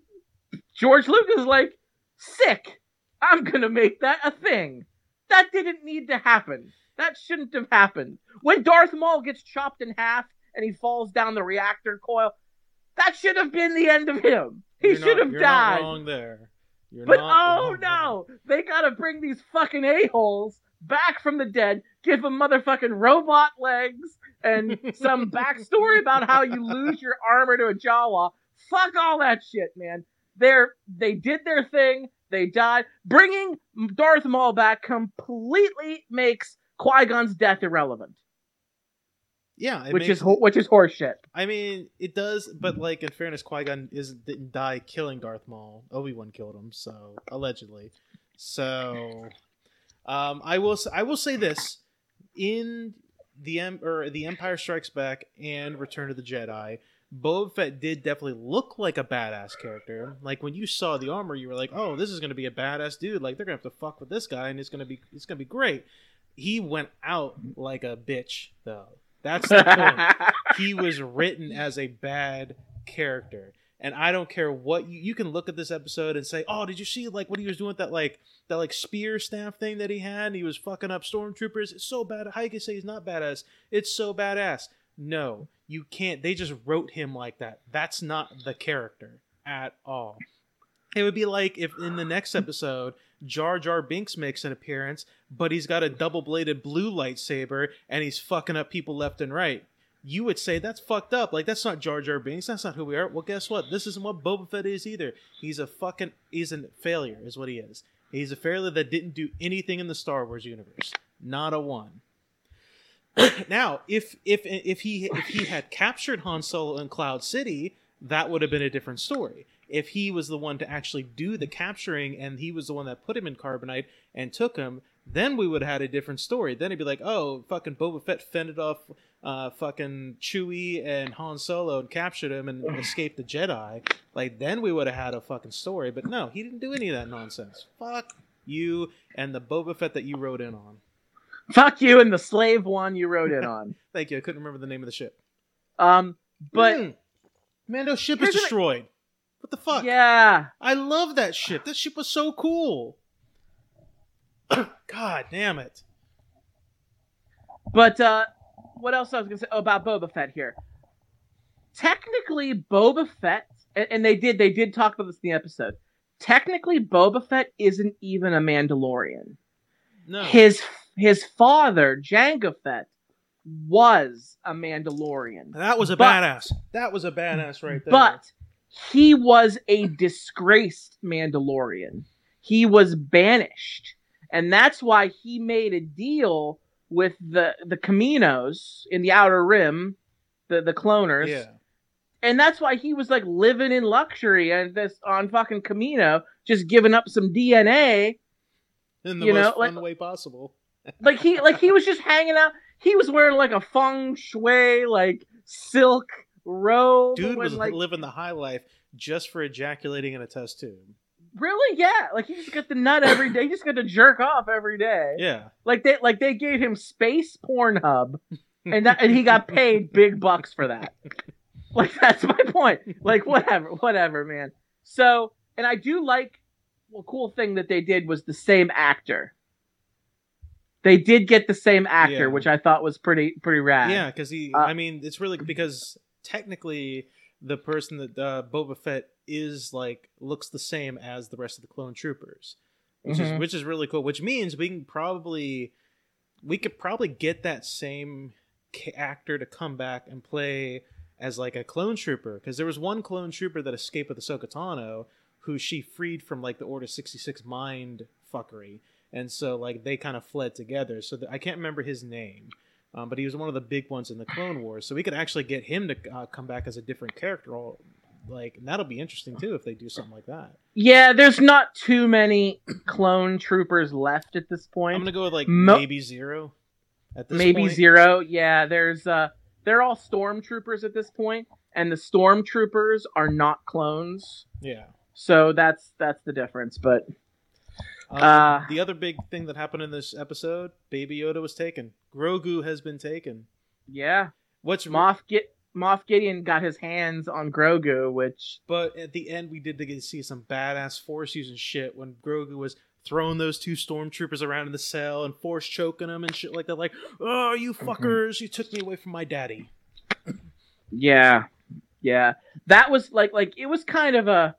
[SPEAKER 2] George Lucas is like, sick. I'm gonna make that a thing. That didn't need to happen. That shouldn't have happened. When Darth Maul gets chopped in half and he falls down the reactor coil, that should have been the end of him. He should have
[SPEAKER 1] you're
[SPEAKER 2] died.
[SPEAKER 1] Not wrong there. You're
[SPEAKER 2] But oh no, they gotta bring these fucking a-holes back from the dead, give them motherfucking robot legs and some backstory about how you lose your armor to a Jawa. Fuck all that shit, man. They're they did their thing. They died. Bringing Darth Maul back completely makes Qui Gon's death irrelevant,
[SPEAKER 1] Yeah, it
[SPEAKER 2] which
[SPEAKER 1] makes-
[SPEAKER 2] is ho- which is horseshit.
[SPEAKER 1] I mean, it does, but like in fairness, Qui Gon is didn't die killing Darth Maul. Obi Wan killed him, so allegedly. So, um, I will I will say this: in the em- or the Empire Strikes Back and Return of the Jedi, Boba Fett did definitely look like a badass character. Like when you saw the armor, you were like, "Oh, this is gonna be a badass dude. Like they're gonna have to fuck with this guy, and it's gonna be it's gonna be great." He went out like a bitch, though. That's the point. He was written as a bad character. And i don't care what you you can look at this episode and say oh did you see like what he was doing with that like that like spear staff thing that he had? And he was fucking up stormtroopers. It's so bad how you can say he's not badass? It's so badass. No you can't. They just wrote him like that. That's not the character at all it would be like if in the next episode Jar Jar Binks makes an appearance, but he's got a double bladed blue lightsaber and he's fucking up people left and right. You would say that's fucked up. Like that's not Jar Jar Binks. That's not who we are. Well, guess what? This isn't what Boba Fett is either. He's a fucking he's a failure, is what he is. He's a failure that didn't do anything in the Star Wars universe. Not a one. now, if if if he if he had captured Han Solo in Cloud City, that would have been a different story. If he was the one to actually do the capturing and he was the one that put him in carbonite and took him, then we would have had a different story. Then it'd be like, oh, fucking Boba Fett fended off uh, fucking Chewie and Han Solo and captured him and escaped the Jedi. Like, then we would have had a fucking story. But no, he didn't do any of that nonsense. Fuck you and the Boba Fett that you wrote in on.
[SPEAKER 2] Fuck you and the slave one you rode in on.
[SPEAKER 1] Thank you. I couldn't remember the name of the ship.
[SPEAKER 2] Um, but
[SPEAKER 1] Mm. Mando's ship is
[SPEAKER 2] Here's the-
[SPEAKER 1] destroyed. What the fuck?
[SPEAKER 2] yeah,
[SPEAKER 1] I love that ship. That ship was so cool. God damn it.
[SPEAKER 2] but uh, what else I was gonna say oh, about Boba Fett here? Technically, Boba Fett, and, and they did they did talk about this in the episode. Technically, Boba Fett isn't even a Mandalorian.
[SPEAKER 1] No.
[SPEAKER 2] His his father, Jango Fett, was a Mandalorian.
[SPEAKER 1] that was a
[SPEAKER 2] but-
[SPEAKER 1] badass. That was a badass right there.
[SPEAKER 2] But he was a disgraced Mandalorian. He was banished. And that's why he made a deal with the the Kaminos in the Outer Rim, the the cloners.
[SPEAKER 1] yeah.
[SPEAKER 2] And that's why he was like living in luxury and this on fucking Kamino, just giving up some DNA.
[SPEAKER 1] In the
[SPEAKER 2] You
[SPEAKER 1] most
[SPEAKER 2] know,
[SPEAKER 1] fun
[SPEAKER 2] like-
[SPEAKER 1] way possible.
[SPEAKER 2] Like he like he was just hanging out. He was wearing like a feng shui like silk robe.
[SPEAKER 1] Dude was
[SPEAKER 2] like
[SPEAKER 1] living the high life just for ejaculating in a test tube.
[SPEAKER 2] Really? Yeah. Like he just got the nut every day. He just got to jerk off every day.
[SPEAKER 1] Yeah.
[SPEAKER 2] Like they like they gave him space Pornhub, and that and he got paid big bucks for that. Like that's my point. Like whatever, whatever, man. So and I do like. Well, cool thing that they did was the same actor. They did get the same actor,
[SPEAKER 1] Yeah.
[SPEAKER 2] which I thought was pretty pretty rad.
[SPEAKER 1] Yeah, because he.
[SPEAKER 2] Uh,
[SPEAKER 1] I mean, it's really because technically the person that uh, Boba Fett is like looks the same as the rest of the clone troopers, which is
[SPEAKER 2] Mhm.
[SPEAKER 1] which is really cool. Which means we can probably we could probably get that same actor to come back and play as like a clone trooper because there was one clone trooper that escaped with Ahsoka Tano who she freed from like the Order sixty six mind fuckery, and so like they kind of fled together. So th- I can't remember his name. Um, but he was one of the big ones in the Clone Wars, so we could actually get him to uh, come back as a different character. All like and that'll be interesting too if they do something like that.
[SPEAKER 2] Yeah, there's not too many clone troopers left at this point.
[SPEAKER 1] I'm gonna go with like
[SPEAKER 2] Mo-
[SPEAKER 1] maybe zero. At this
[SPEAKER 2] maybe
[SPEAKER 1] point.
[SPEAKER 2] zero. Yeah, there's uh they're all stormtroopers at this point, and the stormtroopers are not clones.
[SPEAKER 1] Yeah.
[SPEAKER 2] So that's that's the difference. But
[SPEAKER 1] Uh,
[SPEAKER 2] Uh,
[SPEAKER 1] the other big thing that happened in this episode, Baby Yoda was taken. Grogu has been taken.
[SPEAKER 2] yeah,
[SPEAKER 1] What's
[SPEAKER 2] Moff get Moff Gideon got his hands on Grogu, which
[SPEAKER 1] But at the end, we did get to see some badass force using shit when Grogu was throwing those two stormtroopers around in the cell and force choking them and shit like that. Like, oh, you
[SPEAKER 2] Mm-hmm.
[SPEAKER 1] fuckers, you took me away from my daddy.
[SPEAKER 2] yeah, yeah, that was like like it was kind of a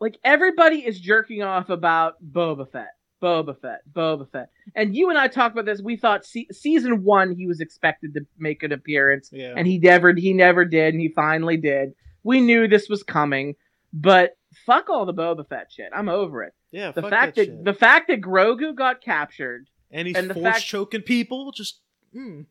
[SPEAKER 2] like everybody is jerking off about Boba Fett. Boba Fett, Boba Fett, and you and I talked about this. We thought se- season one he was expected to make an appearance,
[SPEAKER 1] Yeah.
[SPEAKER 2] and he never he never did and he finally did we knew this was coming but fuck all the boba fett shit i'm over it
[SPEAKER 1] yeah,
[SPEAKER 2] the
[SPEAKER 1] fuck
[SPEAKER 2] fact
[SPEAKER 1] that,
[SPEAKER 2] that,
[SPEAKER 1] shit.
[SPEAKER 2] the fact that grogu got captured
[SPEAKER 1] and he's
[SPEAKER 2] and
[SPEAKER 1] force
[SPEAKER 2] fact-
[SPEAKER 1] choking people, just. Mm.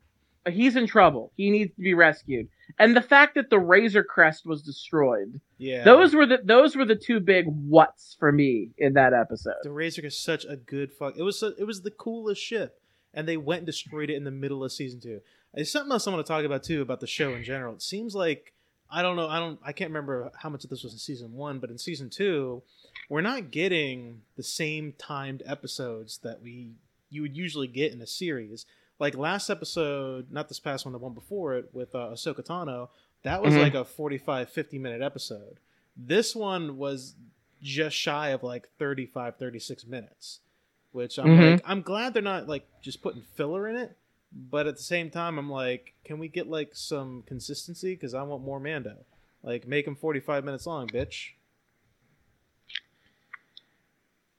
[SPEAKER 2] He's in trouble he needs to be rescued and the fact that the razor crest was destroyed
[SPEAKER 1] Yeah.
[SPEAKER 2] those were the those were the two big whats for me in that episode
[SPEAKER 1] The Razor is such a good fuck. It was so, it was the coolest ship, and they went and destroyed it in the middle of season two. There's something else I want to talk about too about the show in general. It seems like I don't know. I don't. I can't remember how much of this was in season one, but in season two, we're not getting the same timed episodes that we you would usually get in a series. Like last episode, not this past one, the one before it with uh, Ahsoka Tano, that was
[SPEAKER 2] Mhm.
[SPEAKER 1] like a 45, 50 minute episode. This one was just shy of like 35, 36 minutes, which I'm
[SPEAKER 2] Mhm.
[SPEAKER 1] like, I'm glad they're not like just putting filler in it. But at the same time, I'm like, can we get like some consistency? Because I want more Mando. Like, make him 45 minutes long, bitch.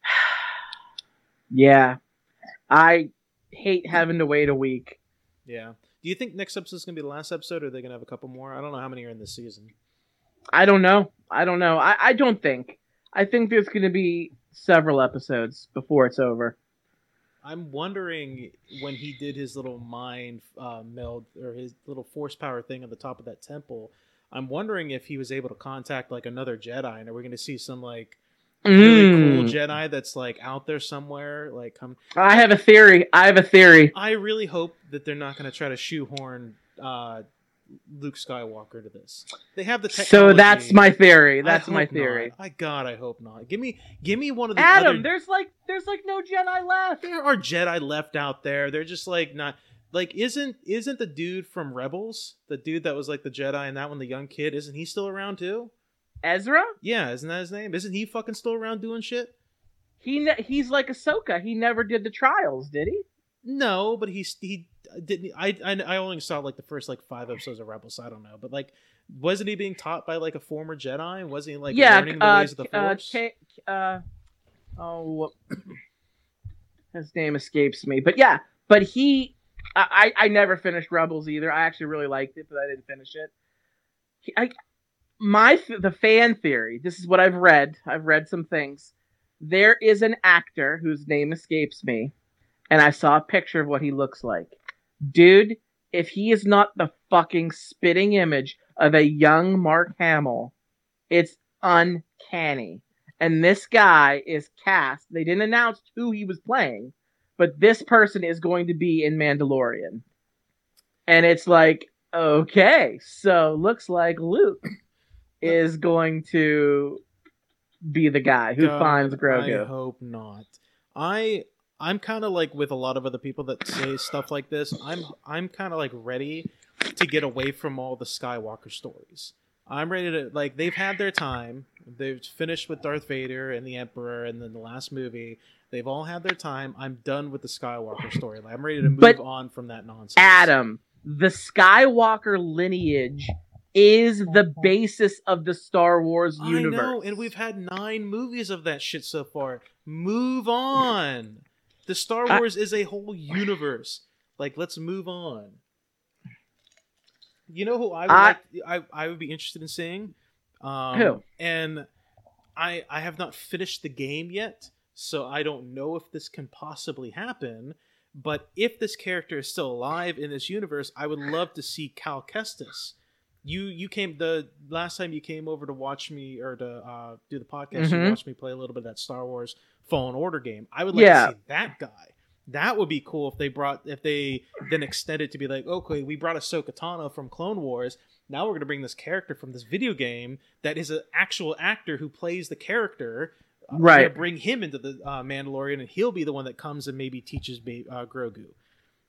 [SPEAKER 2] yeah i hate having to wait a week
[SPEAKER 1] Yeah. Do you think next episode is gonna be the last episode, or are they gonna have a couple more? I don't know how many are in this season.
[SPEAKER 2] I don't know. I don't know. I, I don't think. I think there's going to be several episodes before it's over.
[SPEAKER 1] I'm wondering when he did his little mind uh, meld or his little force power thing at the top of that temple. I'm wondering if he was able to contact like another Jedi, and are we going to see some like really cool
[SPEAKER 2] Mm.
[SPEAKER 1] Jedi that's like out there somewhere? Like, come.
[SPEAKER 2] I have a theory. I have a theory.
[SPEAKER 1] I really hope that they're not going to try to shoehorn uh, Luke Skywalker to this. They have the technology.
[SPEAKER 2] So that's my theory. That's my theory.
[SPEAKER 1] not. I God, I hope not. Give me, give me one of the
[SPEAKER 2] Adam,
[SPEAKER 1] other.
[SPEAKER 2] there's like there's like no Jedi left.
[SPEAKER 1] There are Jedi left out there. They're just like not like isn't isn't the dude from Rebels the dude that was like the Jedi and that one the young kid isn't he still around too?
[SPEAKER 2] Ezra?
[SPEAKER 1] Yeah, isn't that his name? Isn't he fucking still around doing shit?
[SPEAKER 2] He ne- he's like Ahsoka. He never did the trials, did he?
[SPEAKER 1] No, but he's he didn't. I, I I only saw like the first like five episodes of Rebels. So I don't know, but like, wasn't he being taught by like a former Jedi? Wasn't he like
[SPEAKER 2] yeah.
[SPEAKER 1] learning the
[SPEAKER 2] uh,
[SPEAKER 1] ways of the
[SPEAKER 2] uh,
[SPEAKER 1] Force?
[SPEAKER 2] K- uh, oh, his name escapes me. But yeah, but he, I, I I never finished Rebels either. I actually really liked it, but I didn't finish it. He, I, my th- the fan theory. This is what I've read. I've read some things. There is an actor whose name escapes me, and I saw a picture of what he looks like. Dude, if he is not the fucking spitting image of a young Mark Hamill, it's uncanny. And this guy is cast. They didn't announce who he was playing, but this person is going to be in Mandalorian. And it's like, okay, so looks like Luke is going to be the guy who
[SPEAKER 1] God,
[SPEAKER 2] finds Grogu.
[SPEAKER 1] I hope not. I I'm kind of like with a lot of other people that say stuff like this. I'm I'm kind of like ready to get away from all the Skywalker stories. I'm ready to like they've had their time. They've finished with Darth Vader and the Emperor, and then the last movie. They've all had their time. I'm done with the Skywalker story. I'm ready to move
[SPEAKER 2] But-
[SPEAKER 1] on from that nonsense.
[SPEAKER 2] Adam, the Skywalker lineage is the basis of the Star Wars universe.
[SPEAKER 1] I know, and we've had nine movies of that shit so far. Move on. The Star
[SPEAKER 2] I-
[SPEAKER 1] Wars is a whole universe. Like, let's move on. You know who I would
[SPEAKER 2] I-
[SPEAKER 1] like, I I would be interested in seeing? Um,
[SPEAKER 2] Who?
[SPEAKER 1] And I I have not finished the game yet, so I don't know if this can possibly happen. But if this character is still alive in this universe, I would love to see Cal Kestis. You you came the last time you came over to watch me or to uh, do the podcast. You
[SPEAKER 2] Mhm.
[SPEAKER 1] watched me play a little bit of that Star Wars Fallen Order game. I would like
[SPEAKER 2] Yeah.
[SPEAKER 1] to see that guy. That would be cool if they brought if they then extended to be like, okay, we brought Ahsoka Tano from Clone Wars. Now we're gonna bring this character from this video game that is an actual actor who plays the character. Uh,
[SPEAKER 2] Right.
[SPEAKER 1] bring him into the uh, Mandalorian, and he'll be the one that comes and maybe teaches ba- uh, Grogu.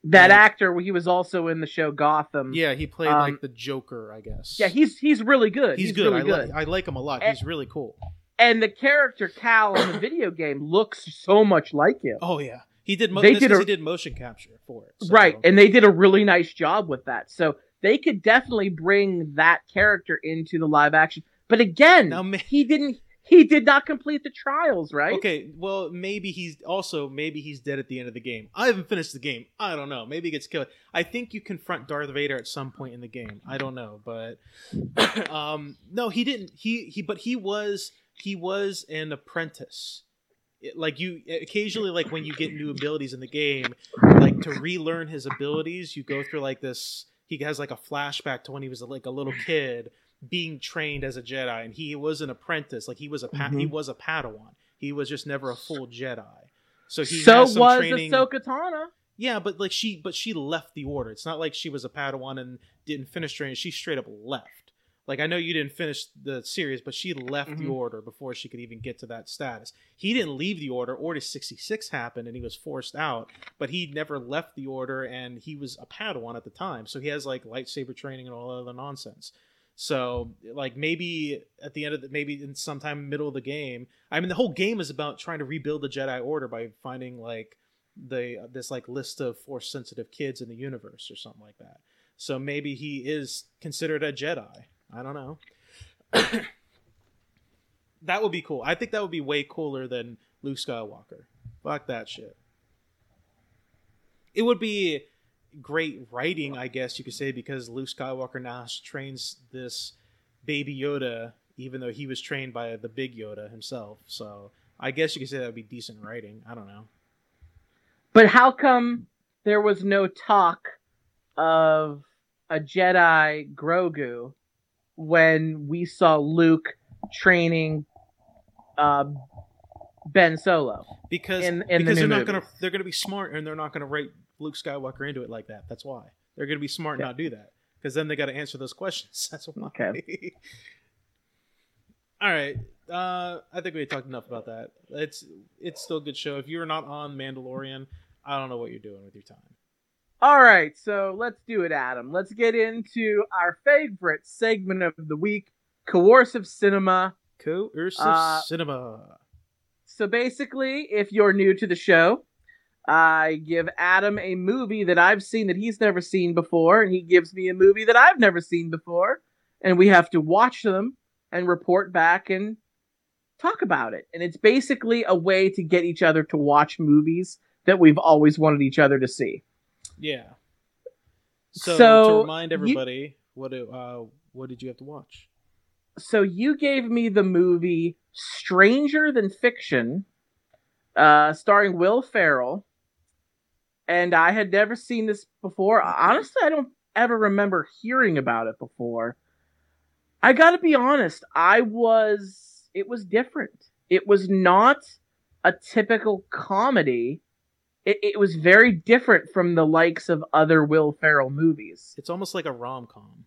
[SPEAKER 2] That
[SPEAKER 1] Like-
[SPEAKER 2] actor, he was also in the show Gotham.
[SPEAKER 1] Yeah, he played
[SPEAKER 2] Um,
[SPEAKER 1] like the Joker, I guess.
[SPEAKER 2] yeah, he's he's really good.
[SPEAKER 1] he's,
[SPEAKER 2] He's,
[SPEAKER 1] good.
[SPEAKER 2] really
[SPEAKER 1] I,
[SPEAKER 2] good.
[SPEAKER 1] Li- I like him a lot.
[SPEAKER 2] And-
[SPEAKER 1] He's really cool.
[SPEAKER 2] and the character Cal in the video game looks so much like him.
[SPEAKER 1] Oh yeah, he did. Mo-
[SPEAKER 2] They did a-
[SPEAKER 1] he did motion capture for it. so-
[SPEAKER 2] Right, and they did a really nice job with that. So they could definitely bring that character into the live action. But again,
[SPEAKER 1] Now,
[SPEAKER 2] he didn't. He did not complete the trials, right?
[SPEAKER 1] Okay, well, maybe he's also maybe he's dead at the end of the game. I haven't finished the game. I don't know. Maybe he gets killed. I think you confront Darth Vader at some point in the game. I don't know, but um, no, he didn't. He he, but he was he was an apprentice. It- like you occasionally, like when you get new abilities in the game, like to relearn his abilities, you go through like this. He has like a flashback to when he was like a little kid being trained as a Jedi, and he was an apprentice. Like he was a pa- he
[SPEAKER 2] Mhm.
[SPEAKER 1] was a Padawan. He was just never a full Jedi. So he
[SPEAKER 2] so
[SPEAKER 1] has some
[SPEAKER 2] was
[SPEAKER 1] training.
[SPEAKER 2] Ahsoka Tano.
[SPEAKER 1] Yeah, but like she, but she left the order. It's not like she was a Padawan and didn't finish training. She straight up left. Like I know you didn't finish the series, but she left the
[SPEAKER 2] Mhm.
[SPEAKER 1] order before she could even get to that status. He didn't leave the order. Order sixty six happened, and he was forced out. But he never left the order, and he was a Padawan at the time, so he has like lightsaber training and all other nonsense. So like maybe at the end of the maybe in sometime middle of the game. I mean the whole game is about trying to rebuild the Jedi Order by finding like the this like list of force sensitive kids in the universe or something like that. So maybe he is considered a Jedi. I don't know. that would be cool. I think that would be way cooler than Luke Skywalker. Fuck that shit. It would be great writing, I guess you could say, because Luke Skywalker now trains this baby Yoda, even though he was trained by the big Yoda himself. So I guess you could say that would be decent writing. I don't know.
[SPEAKER 2] But how come there was no talk of a Jedi Grogu when we saw Luke training uh, Ben Solo?
[SPEAKER 1] because
[SPEAKER 2] in- in
[SPEAKER 1] because
[SPEAKER 2] new
[SPEAKER 1] they're not gonna they're gonna be smart and they're not gonna write Luke Skywalker into it like that. That's why they're gonna be smart and
[SPEAKER 2] Yeah.
[SPEAKER 1] not do that. because then they got to answer those questions. That's why.
[SPEAKER 2] Okay.
[SPEAKER 1] All right. Uh, I think we talked enough about that. It's it's still a good show. If you're not on Mandalorian, I don't know what you're doing with your time.
[SPEAKER 2] All right, so let's do it, Adam. Let's get into our favorite segment of the week, coercive cinema.
[SPEAKER 1] Coercive
[SPEAKER 2] Uh,
[SPEAKER 1] cinema.
[SPEAKER 2] So basically, if you're new to the show, I give Adam a movie that I've seen that he's never seen before, and he gives me a movie that I've never seen before, and we have to watch them and report back and talk about it. And it's basically a way to get each other to watch movies that we've always wanted each other to see.
[SPEAKER 1] Yeah. So,
[SPEAKER 2] So,
[SPEAKER 1] to remind
[SPEAKER 2] you-
[SPEAKER 1] everybody, what do, uh, what did you have to watch?
[SPEAKER 2] so you gave me the movie Stranger Than Fiction, uh, starring Will Ferrell, and I had never seen this before. Honestly, I don't ever remember hearing about it before. I got to be honest, I was it was different. It was not a typical comedy. It, it was very different from the likes of other Will Ferrell movies.
[SPEAKER 1] It's almost like a rom com.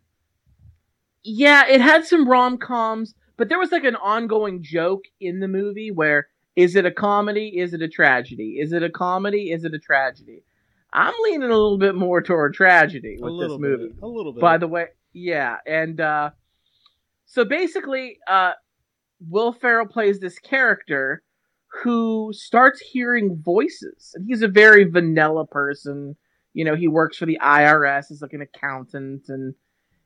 [SPEAKER 2] Yeah, it had some rom coms, but there was like an ongoing joke in the movie where is it a comedy? Is it a tragedy? Is it a comedy? Is it a tragedy? I'm leaning a little bit more toward tragedy with this movie.
[SPEAKER 1] bit. A little bit.
[SPEAKER 2] By the way, yeah, and uh, so basically, uh, Will Ferrell plays this character who starts hearing voices, and he's a very vanilla person. You know, he works for the IRS as like an accountant, and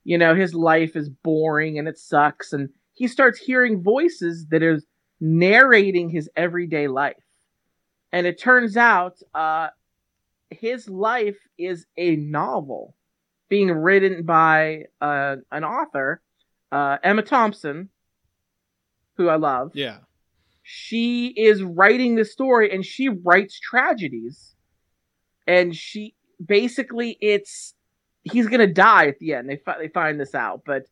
[SPEAKER 2] you know his life is boring and it sucks. And he starts hearing voices that is narrating his everyday life, and it turns out, uh, his life is a novel being written by uh, an author, uh, Emma Thompson, who I love.
[SPEAKER 1] yeah.
[SPEAKER 2] She is writing this story, and she writes tragedies. And she basically, it's he's gonna die at the end. They fi- they find this out, but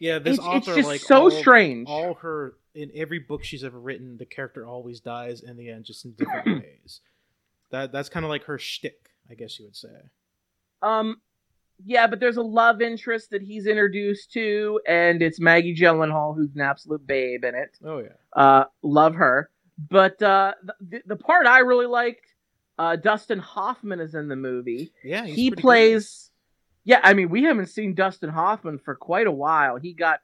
[SPEAKER 1] Yeah, this
[SPEAKER 2] it's,
[SPEAKER 1] author
[SPEAKER 2] it's just
[SPEAKER 1] like
[SPEAKER 2] so
[SPEAKER 1] all,
[SPEAKER 2] strange.
[SPEAKER 1] All her in every book she's ever written, the character always dies in the end, just in different ways. That that's kind of like her shtick, I guess you would say.
[SPEAKER 2] Um, yeah, but there's a love interest that he's introduced to, and it's Maggie Gyllenhaal, who's an absolute babe in it.
[SPEAKER 1] Oh yeah.
[SPEAKER 2] Uh, love her. But uh, the, the part I really liked, uh, Dustin Hoffman is in the movie.
[SPEAKER 1] Yeah, he's
[SPEAKER 2] he plays. Yeah, I mean, we haven't seen Dustin Hoffman for quite a while. He got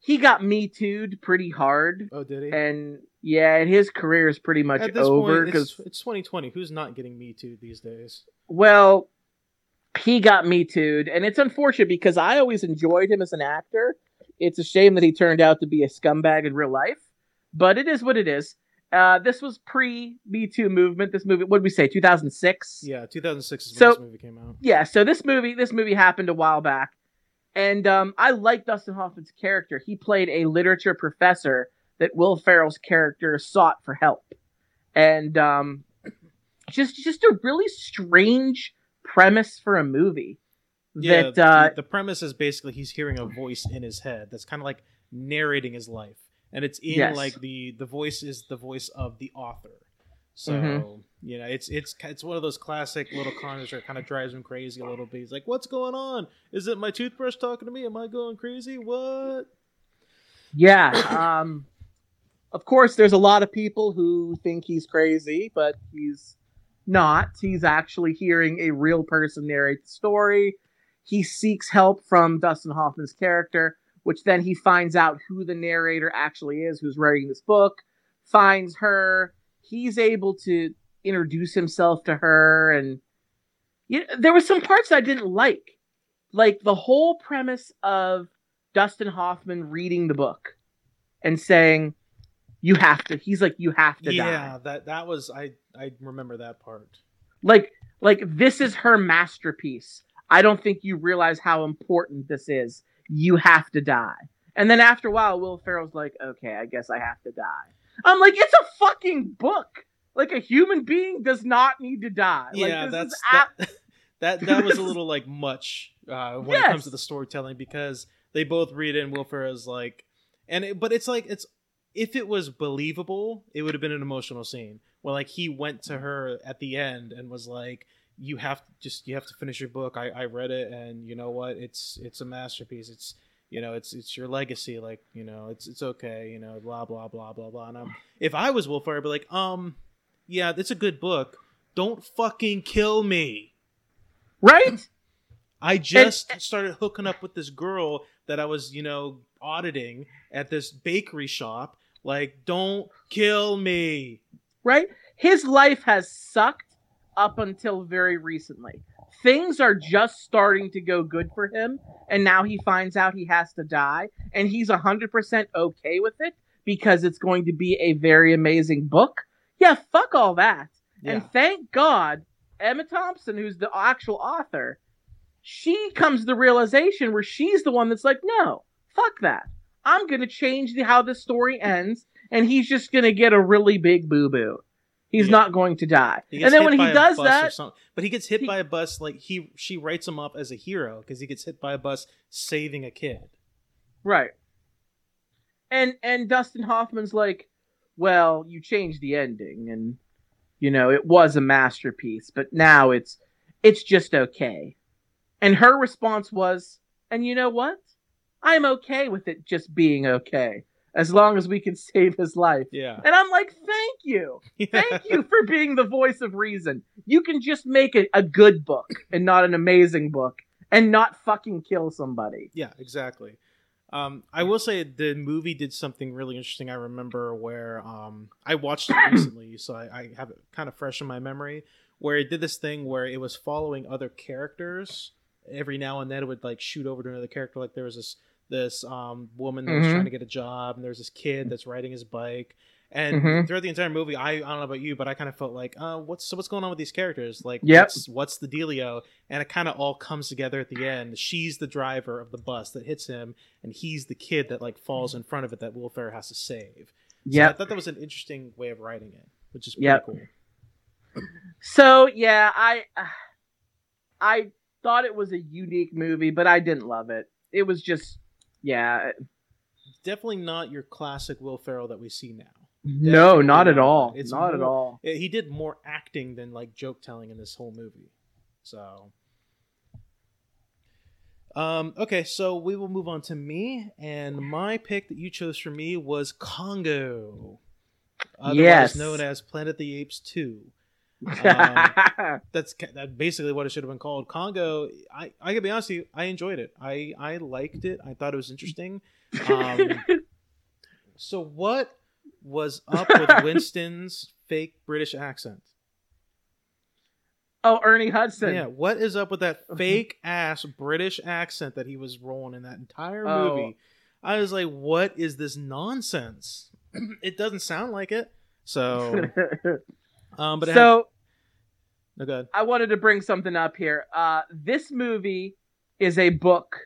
[SPEAKER 2] he got me too'd pretty hard.
[SPEAKER 1] Oh, did he?
[SPEAKER 2] and yeah, and his career is pretty much over
[SPEAKER 1] point, it's,
[SPEAKER 2] because
[SPEAKER 1] it's 2020. Who's not getting Me Too these days?
[SPEAKER 2] well, he got me too'd, and it's unfortunate because I always enjoyed him as an actor. It's a shame that he turned out to be a scumbag in real life, but it is what it is. Uh, this was pre Me Too movement. This movie, what did we say, 2006?
[SPEAKER 1] Yeah, 2006 is when
[SPEAKER 2] So-
[SPEAKER 1] this movie came out.
[SPEAKER 2] yeah so this movie this movie happened a while back and um, i like dustin hoffman's character he played a literature professor that will ferrell's character sought for help and um, just just a really strange premise for a movie
[SPEAKER 1] Yeah,
[SPEAKER 2] that
[SPEAKER 1] the,
[SPEAKER 2] uh,
[SPEAKER 1] the premise is basically he's hearing a voice in his head that's kind of like narrating his life, and it's in
[SPEAKER 2] Yes.
[SPEAKER 1] like the the voice is the voice of the author. So
[SPEAKER 2] Mhm.
[SPEAKER 1] you know, it's it's it's one of those classic little corners that kind of drives him crazy a little bit. He's like, "What's going on? Is it my toothbrush talking to me? Am I going crazy? What?"
[SPEAKER 2] yeah um, of course there's a lot of people who think he's crazy but he's not he's actually hearing a real person narrate the story he seeks help from dustin hoffman's character which then he finds out who the narrator actually is who's writing this book finds her he's able to introduce himself to her and you know, there were some parts i didn't like. Like the whole premise of dustin hoffman reading the book and saying you have to he's like you have to die.
[SPEAKER 1] Yeah, that that was I I remember that part.
[SPEAKER 2] like like this is her masterpiece. I don't think you realize how important this is. You have to die. And then after a while will ferrell's like okay i guess i have to die i'm like it's a fucking book like a human being does not need to die like,
[SPEAKER 1] yeah,
[SPEAKER 2] this
[SPEAKER 1] that's
[SPEAKER 2] is ap-
[SPEAKER 1] that, that that was a little like much uh, when it comes to the storytelling because they both read it and Will Ferrell's like, and it, but it's like it's if it was believable, it would have been an emotional scene where like he went to her at the end and was like, you have to just you have to finish your book. I I read it, and you know what? It's it's a masterpiece. It's you know it's it's your legacy. Like you know it's it's okay. You know blah blah blah blah blah. And I'm, if I was Will Ferrell, I'd be like, um, yeah, it's a good book. Don't fucking kill me.
[SPEAKER 2] Right?
[SPEAKER 1] I just started hooking up with this girl that I was, you know, auditing at this bakery shop. Like, don't kill me.
[SPEAKER 2] right? His life has sucked up until very recently. Things are just starting to go good for him, and now he finds out he has to die, and he's 100% okay with it because it's going to be a very amazing book. Yeah, fuck all that. And thank God, Emma Thompson, who's the actual author, she comes to the realization where she's the one that's like, no, fuck that. I'm going to change the, how this story ends, and he's just going to get a really big boo boo. He's
[SPEAKER 1] Yeah.
[SPEAKER 2] not going to die. And then when he does that,
[SPEAKER 1] but he gets hit
[SPEAKER 2] he-
[SPEAKER 1] by a bus. Like he, she writes him up as a hero because he gets hit by a bus saving a kid.
[SPEAKER 2] right? And and Dustin Hoffman's like, well, you changed the ending, and you know it was a masterpiece, but now it's it's just okay. And her response was, and you know what? I'm okay with it just being okay, as long as we can save his life.
[SPEAKER 1] Yeah.
[SPEAKER 2] And I'm like, thank you. Thank you for being the voice of reason. You can just make a, a good book and not an amazing book and not fucking kill somebody.
[SPEAKER 1] Yeah, exactly. Um, I will say the movie did something really interesting. I remember where um, I watched it recently, so I, I have it kind of fresh in my memory. Where it did this thing where it was following other characters. Every now and then, it would like shoot over to another character. Like there was this this um, woman that's was
[SPEAKER 2] Mhm.
[SPEAKER 1] trying to get a job, and there's this kid that's riding his bike. And
[SPEAKER 2] Mhm.
[SPEAKER 1] throughout the entire movie, I, I don't know about you, but I kind of felt like, uh, what's so what's going on with these characters? Like,
[SPEAKER 2] Yep.
[SPEAKER 1] what's, what's the dealio? And it kind of all comes together at the end. She's the driver of the bus that hits him, and he's the kid that like falls in front of it that Will Ferrell has to save. So I thought that was an interesting way of writing it, which is pretty
[SPEAKER 2] Yep.
[SPEAKER 1] cool.
[SPEAKER 2] So yeah, I I thought it was a unique movie, but I didn't love it. It was just yeah.
[SPEAKER 1] Definitely not your classic Will Ferrell that we see now.
[SPEAKER 2] No, not at all.
[SPEAKER 1] It's
[SPEAKER 2] not at all.
[SPEAKER 1] He did more acting than like joke telling in this whole movie. So um okay, so we will move on to me and my pick that you chose for me was Congo. Otherwise
[SPEAKER 2] Yes.
[SPEAKER 1] known as Planet of the Apes 2. Um, that's that basically what it should have been called. Congo. I I gotta be honest with you, I enjoyed it. I I liked it. I thought it was interesting. Um, so what was up with Winston's fake British accent?
[SPEAKER 2] oh, Ernie Hudson.
[SPEAKER 1] Yeah, what is up with that fake ass British accent that he was rolling in that entire
[SPEAKER 2] Oh.
[SPEAKER 1] movie? I was like, what is this nonsense? it doesn't sound like it. So, um, but
[SPEAKER 2] so
[SPEAKER 1] had, no.
[SPEAKER 2] I wanted to bring something up here. Uh, this movie is a book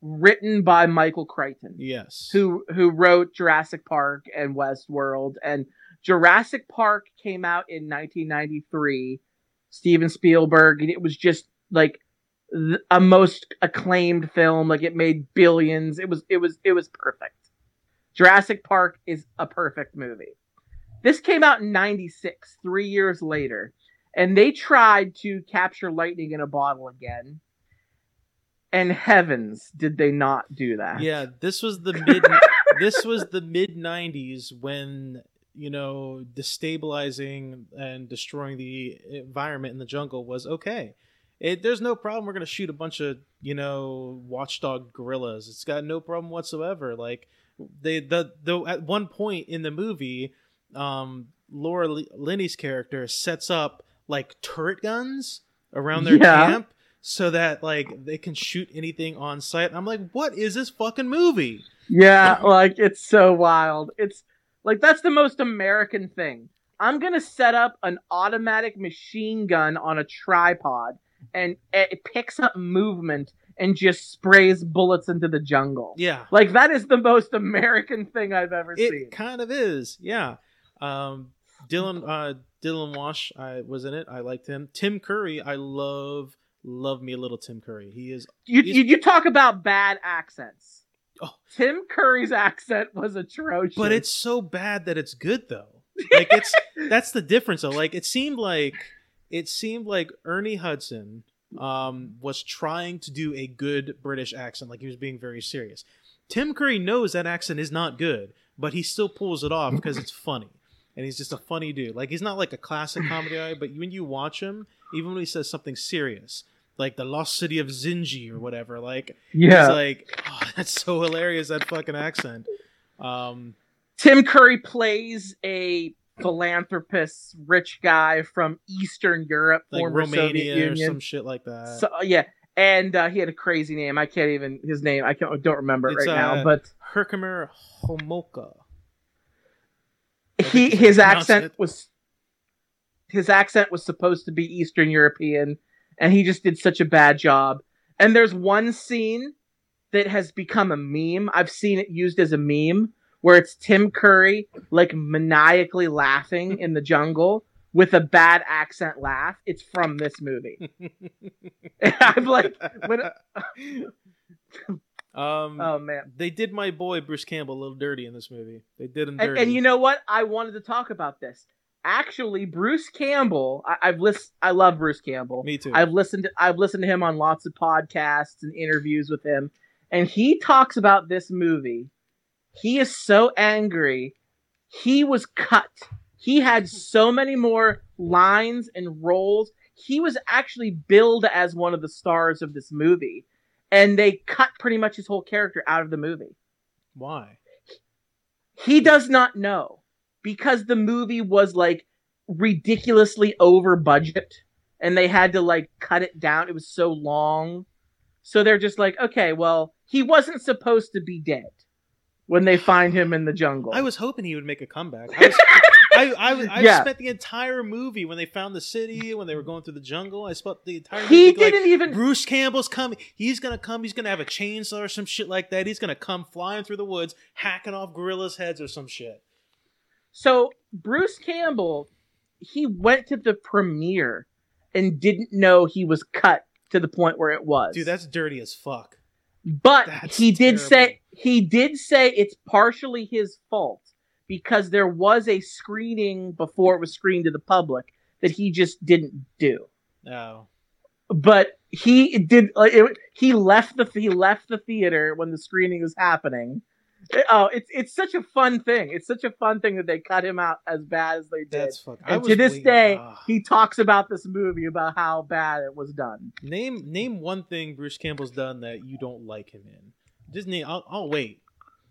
[SPEAKER 2] written by Michael Crichton.
[SPEAKER 1] Yes.
[SPEAKER 2] who who wrote Jurassic Park and Westworld and Jurassic Park came out in 1993 Steven Spielberg and it was just like a most acclaimed film like it made billions it was it was it was perfect Jurassic Park is a perfect movie this came out in 96 3 years later and they tried to capture lightning in a bottle again and heavens did they not do that
[SPEAKER 1] Yeah, this was the mid. this was the mid '90s when you know destabilizing and destroying the environment in the jungle was okay. It, there's no problem. We're gonna shoot a bunch of you know watchdog gorillas. It's got no problem whatsoever. Like they the the at one point in the movie, um, Laura Li- Linney's character sets up like turret guns around their
[SPEAKER 2] Yeah.
[SPEAKER 1] camp so that like they can shoot anything on site. I'm like, what is this fucking movie?
[SPEAKER 2] Yeah, like it's so wild. It's like that's the most American thing. I'm gonna set up an automatic machine gun on a tripod, and it picks up movement and just sprays bullets into the jungle.
[SPEAKER 1] Yeah,
[SPEAKER 2] Like that is the most American thing I've ever
[SPEAKER 1] it
[SPEAKER 2] seen.
[SPEAKER 1] It kind of is. Yeah. Um, Dylan uh, Dylan Walsh I was in it. I liked him. Tim Curry. I love love me a little Tim Curry. He is
[SPEAKER 2] You, you you talk about bad accents.
[SPEAKER 1] Oh.
[SPEAKER 2] Tim Curry's accent was atrocious.
[SPEAKER 1] but it's so bad that it's good though. Like it's that's the difference though. Like it seemed like it seemed like Ernie Hudson um, was trying to do a good British accent, like he was being very serious. Tim Curry knows that accent is not good, but he still pulls it off because it's funny. And he's just a funny dude. Like he's not like a classic comedy guy, but when you watch him, even when he says something serious, like the lost city of Zinji or whatever, like
[SPEAKER 2] Yeah.
[SPEAKER 1] he's like, oh, that's so hilarious that fucking accent. Um,
[SPEAKER 2] Tim Curry plays a philanthropist, rich guy from Eastern Europe,
[SPEAKER 1] like
[SPEAKER 2] former Soviet
[SPEAKER 1] Romania or
[SPEAKER 2] Union.
[SPEAKER 1] some shit like that.
[SPEAKER 2] So yeah, and uh, he had a crazy name. I can't even his name. I can't don't remember it
[SPEAKER 1] It's,
[SPEAKER 2] right
[SPEAKER 1] uh,
[SPEAKER 2] now. But
[SPEAKER 1] Herkermer Homolka.
[SPEAKER 2] He his accent
[SPEAKER 1] it.
[SPEAKER 2] was his accent was supposed to be Eastern European, and he just did such a bad job. And there's one scene that has become a meme. I've seen it used as a meme where it's Tim Curry like maniacally laughing in the jungle with a bad accent laugh. It's from this movie. I'm like, when,
[SPEAKER 1] um,
[SPEAKER 2] oh man.
[SPEAKER 1] they did my boy Bruce Campbell a little dirty in this movie. They did him
[SPEAKER 2] And,
[SPEAKER 1] dirty.
[SPEAKER 2] and you know what? I wanted to talk about this. Actually, Bruce Campbell, I, I've listened. I love Bruce Campbell.
[SPEAKER 1] me too.
[SPEAKER 2] I've listened. To, I've listened to him on lots of podcasts and interviews with him, and he talks about this movie. He is so angry. He was cut. He had so many more lines and roles. He was actually billed as one of the stars of this movie, and they cut pretty much his whole character out of the movie.
[SPEAKER 1] Why?
[SPEAKER 2] He does not know because the movie was like ridiculously over budget and they had to like cut it down. It was so long. So they're just like, okay, well, he wasn't supposed to be dead when they find him in the jungle.
[SPEAKER 1] I was hoping he would make a comeback. I was, I, I, I
[SPEAKER 2] Yeah.
[SPEAKER 1] spent the entire movie when they found the city, when they were going through the jungle. I spent the entire
[SPEAKER 2] he
[SPEAKER 1] movie like,
[SPEAKER 2] didn't even
[SPEAKER 1] Bruce Campbell's coming. He's gonna come. He's gonna have a chainsaw or some shit like that. He's gonna come flying through the woods, hacking off gorillas' heads or some shit.
[SPEAKER 2] So Bruce Campbell, he went to the premiere and didn't know he was cut to the point where it was.
[SPEAKER 1] Dude, that's dirty as fuck.
[SPEAKER 2] But
[SPEAKER 1] That's
[SPEAKER 2] he did
[SPEAKER 1] terrible.
[SPEAKER 2] say he did say it's partially his fault because there was a screening before it was screened to the public that he just didn't do.
[SPEAKER 1] No.
[SPEAKER 2] But he did. Like, it, he left the he left the theater when the screening was happening. Oh, it's it's such a fun thing. It's such a fun thing that they cut him out as bad as they did.
[SPEAKER 1] That's fuck. I
[SPEAKER 2] and to this
[SPEAKER 1] waiting-
[SPEAKER 2] day,
[SPEAKER 1] ah.
[SPEAKER 2] he talks about this movie about how bad it was done.
[SPEAKER 1] name name one thing Bruce Campbell's done that you don't like him in. Just name. I'll, I'll wait.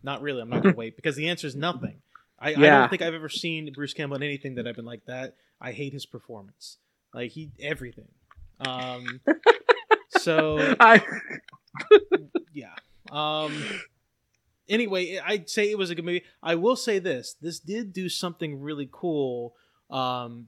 [SPEAKER 1] Not really. I'm not gonna wait because the answer is nothing. I, I don't think I've ever seen Bruce Campbell in anything that I've been like that. I hate his performance. Like he everything. Um. so
[SPEAKER 2] I
[SPEAKER 1] yeah. Um. Anyway, I'd say it was a good movie. I will say this: this did do something really cool. Um.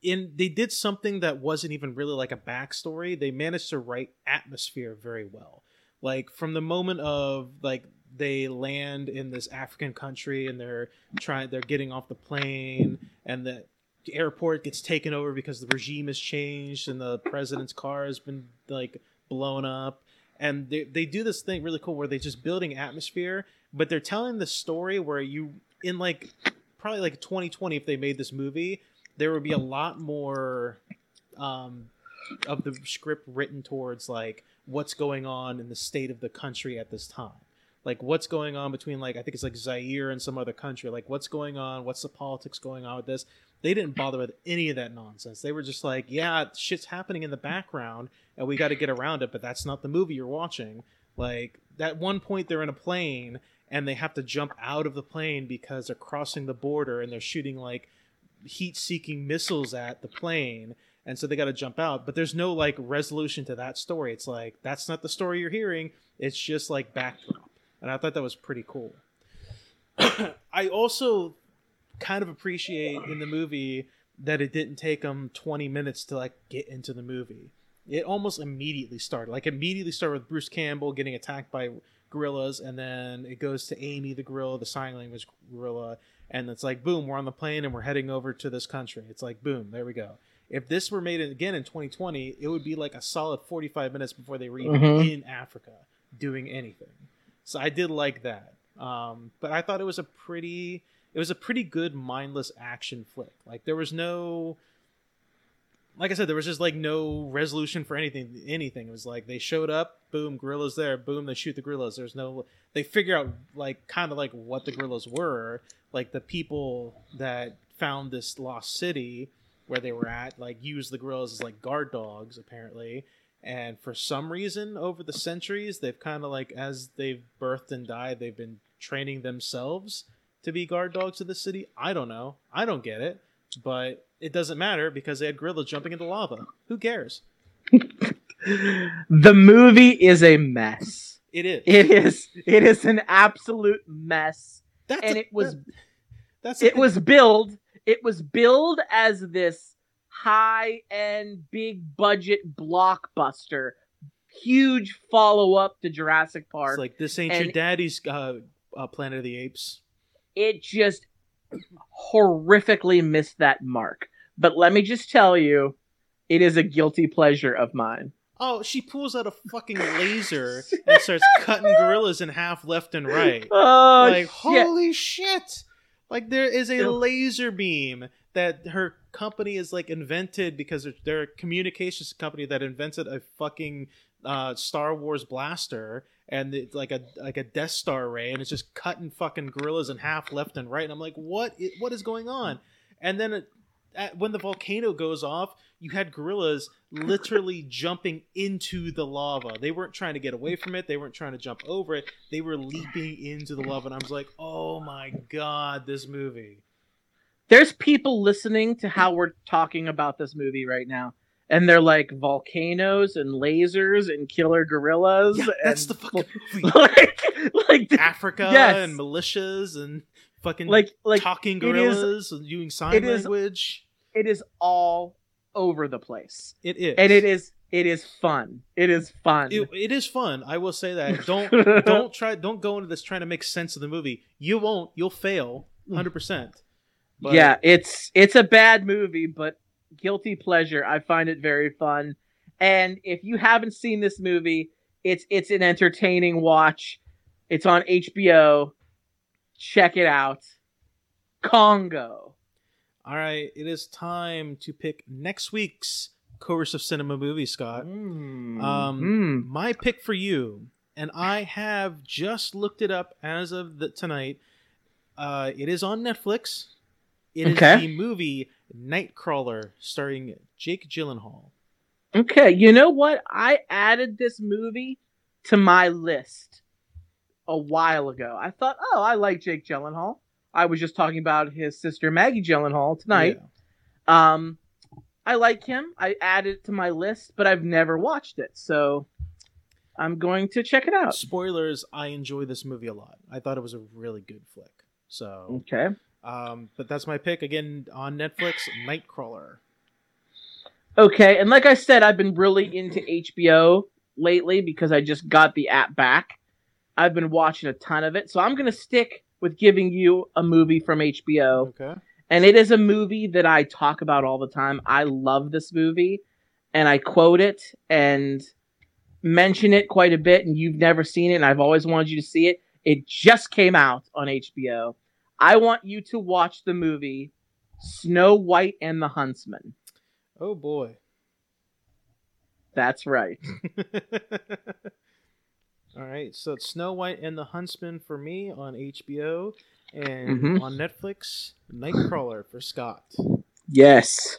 [SPEAKER 1] In they did something that wasn't even really like a backstory. They managed to write atmosphere very well. Like from the moment of like they land in this African country and they're trying, they're getting off the plane, and the airport gets taken over because the regime has changed and the president's car has been like blown up. And they, they do this thing really cool where they're just building atmosphere but they're telling the story where you in like probably like 2020 if they made this movie there would be a lot more um, of the script written towards like what's going on in the state of the country at this time like what's going on between like i think it's like zaire and some other country like what's going on? What's the politics going on with this? They didn't bother with any of that nonsense. They were just like yeah shit's happening in the background and we got to get around it but that's not the movie you're watching. Like that one point they're in a plane and they have to jump out of the plane because they're crossing the border and they're shooting like heat-seeking missiles at the plane and so they got to jump out. But there's no like resolution to that story. It's like that's not the story you're hearing. It's just like backdrop and i thought that was pretty cool. I also kind of appreciate in the movie that it didn't take them 20 minutes to like get into the movie. It almost immediately started like immediately started with bruce campbell getting attacked by gorillas and then it goes to amy the gorilla the sign language gorilla and it's like boom we're on the plane and we're heading over to this country. It's like boom there we go. If this were made again in 2020 it would be like a solid 45 minutes before they were even
[SPEAKER 2] Mhm.
[SPEAKER 1] in africa doing anything so i did like that um, but i thought it was a pretty it was a pretty good mindless action flick like there was no like I said, there was just like no resolution for anything. Anything. It was like they showed up, boom, gorillas there, boom, they shoot the gorillas. There's no. They figure out like kind of like what the gorillas were, like the people that found this lost city where they were at, like used the gorillas as like guard dogs apparently. And for some reason, over the centuries, they've kind of like as they've birthed and died, they've been training themselves to be guard dogs of the city. I don't know. I don't get it, but it doesn't matter because they had gorillas jumping into lava. Who cares?
[SPEAKER 2] the movie is a mess.
[SPEAKER 1] It is.
[SPEAKER 2] It is. It is an absolute mess.
[SPEAKER 1] That's
[SPEAKER 2] and
[SPEAKER 1] a-
[SPEAKER 2] it was
[SPEAKER 1] that- that's
[SPEAKER 2] it was billed it was billed as this high end big budget blockbuster huge follow up to Jurassic Park
[SPEAKER 1] It's like this ain't your daddy's uh, uh, Planet of the Apes.
[SPEAKER 2] it just horrifically missed that mark but let me just tell you it is a guilty pleasure of mine
[SPEAKER 1] Oh, she pulls out a fucking laser and starts cutting gorillas in half left and right.
[SPEAKER 2] oh
[SPEAKER 1] like
[SPEAKER 2] shit.
[SPEAKER 1] holy shit like there is a laser beam that her company is like invented because they're, they're a communications company that invented a fucking uh, Star Wars blaster and it's like a like a Death Star ray and it's just cutting fucking gorillas in half left and right. And I'm like what i- what is going on? And then it, at, when the volcano goes off you had gorillas literally jumping into the lava. They weren't trying to get away from it. They weren't trying to jump over it. They were leaping into the lava and i was like oh my god this movie.
[SPEAKER 2] There's people listening to how we're talking about this movie right now and they're like volcanoes and lasers and killer gorillas
[SPEAKER 1] yeah, that's the fucking movie.
[SPEAKER 2] like like
[SPEAKER 1] africa
[SPEAKER 2] Yes.
[SPEAKER 1] and militias and fucking
[SPEAKER 2] like like
[SPEAKER 1] talking gorillas and using sign
[SPEAKER 2] it is-
[SPEAKER 1] language.
[SPEAKER 2] it is all over the place.
[SPEAKER 1] It is
[SPEAKER 2] and it is. it is fun. It is fun.
[SPEAKER 1] It, it is fun i will say that. Don't don't try don't go into this trying to make sense of the movie. You won't you'll fail 100%
[SPEAKER 2] yeah it's it's a bad movie but guilty pleasure. I find it very fun. And if you haven't seen this movie it's it's an entertaining watch. It's on hbo check it out congo
[SPEAKER 1] all right it is time to pick next week's course of cinema movie scott
[SPEAKER 2] Mm.
[SPEAKER 1] Um,
[SPEAKER 2] Mm.
[SPEAKER 1] my pick for you, and I have just looked it up as of the, tonight. Uh, it is on Netflix. It is
[SPEAKER 2] Okay.
[SPEAKER 1] the movie Nightcrawler, starring Jake Gyllenhaal.
[SPEAKER 2] Okay, you know what? I added this movie to my list a while ago. I thought, oh, I like Jake Gyllenhaal. I was just talking about his sister Maggie Gyllenhaal tonight.
[SPEAKER 1] Yeah.
[SPEAKER 2] Um, I like him. I added it to my list, but I've never watched it, so I'm going to check it out.
[SPEAKER 1] Spoilers: I enjoy this movie a lot. I thought it was a really good flick. So,
[SPEAKER 2] Okay.
[SPEAKER 1] um, but that's my pick again on Netflix. Nightcrawler.
[SPEAKER 2] Okay, and like I said, I've been really into HBO lately because I just got the app back. I've been watching a ton of it, so I'm going to stick with giving you a movie from HBO.
[SPEAKER 1] Okay.
[SPEAKER 2] And it is a movie that I talk about all the time. I love this movie, and I quote it and mention it quite a bit, and you've never seen it, and I've always wanted you to see it. It just came out on HBO. I want you to watch the movie Snow White and the Huntsman.
[SPEAKER 1] Oh boy.
[SPEAKER 2] That's right.
[SPEAKER 1] All right, so it's Snow White and the Huntsman for me on HBO, and
[SPEAKER 2] Mhm.
[SPEAKER 1] on Netflix, Nightcrawler for Scott.
[SPEAKER 2] Yes.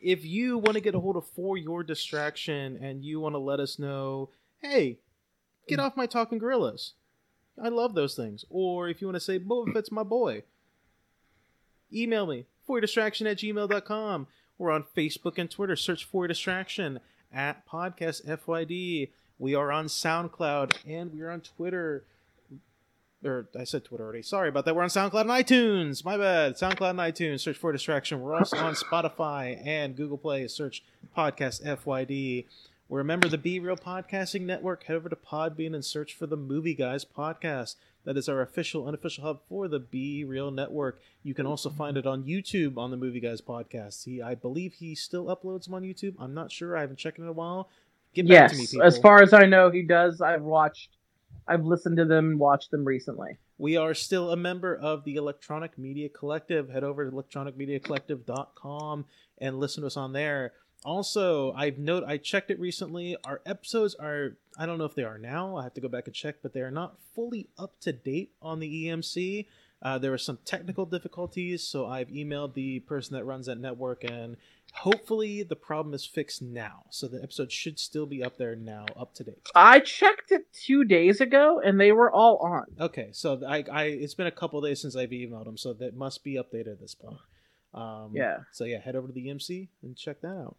[SPEAKER 1] If you want to get a hold of For Your Distraction and you want to let us know, hey, get off my talking gorillas. I love those things. Or if you want to say, Boba Fett's my boy, email me, for foryourdistraction at gmail.com. We're on Facebook and Twitter. Search For Your Distraction at Podcast FYD. We are on SoundCloud and we are on Twitter. Or I said Twitter already. Sorry about that. We're on SoundCloud and iTunes. My bad. SoundCloud and iTunes. Search for Distraction. We're also on Spotify and Google Play. Search Podcast FYD. We're a member of the Be Real Podcasting Network. Head over to Podbean and search for the Movie Guys Podcast. That is our official, unofficial hub for the Be Real Network. You can also find it on YouTube on the Movie Guys Podcast. He, I believe he still uploads them on YouTube. I'm not sure. I haven't checked in a while. Get back to me,
[SPEAKER 2] Yes.
[SPEAKER 1] people.
[SPEAKER 2] As far as I know, he does. I've watched, I've listened to them, watched them recently.
[SPEAKER 1] We are still a member of the Electronic Media Collective. Head over to electronicmediacollective.com and listen to us on there. Also, I've note I checked it recently. Our episodes are I don't know if they are now. I have to go back and check, but they are not fully up to date on the EMC. Uh, there were some technical difficulties, so I've emailed the person that runs that network, and Hopefully, the problem is fixed now, so the episode should still be up there now, up to date.
[SPEAKER 2] I checked it two days ago, and they were all on.
[SPEAKER 1] Okay, so I, I it's been a couple days since I've emailed them, so that must be updated at this point. Um,
[SPEAKER 2] yeah.
[SPEAKER 1] So yeah, head over to the EMC and check that out.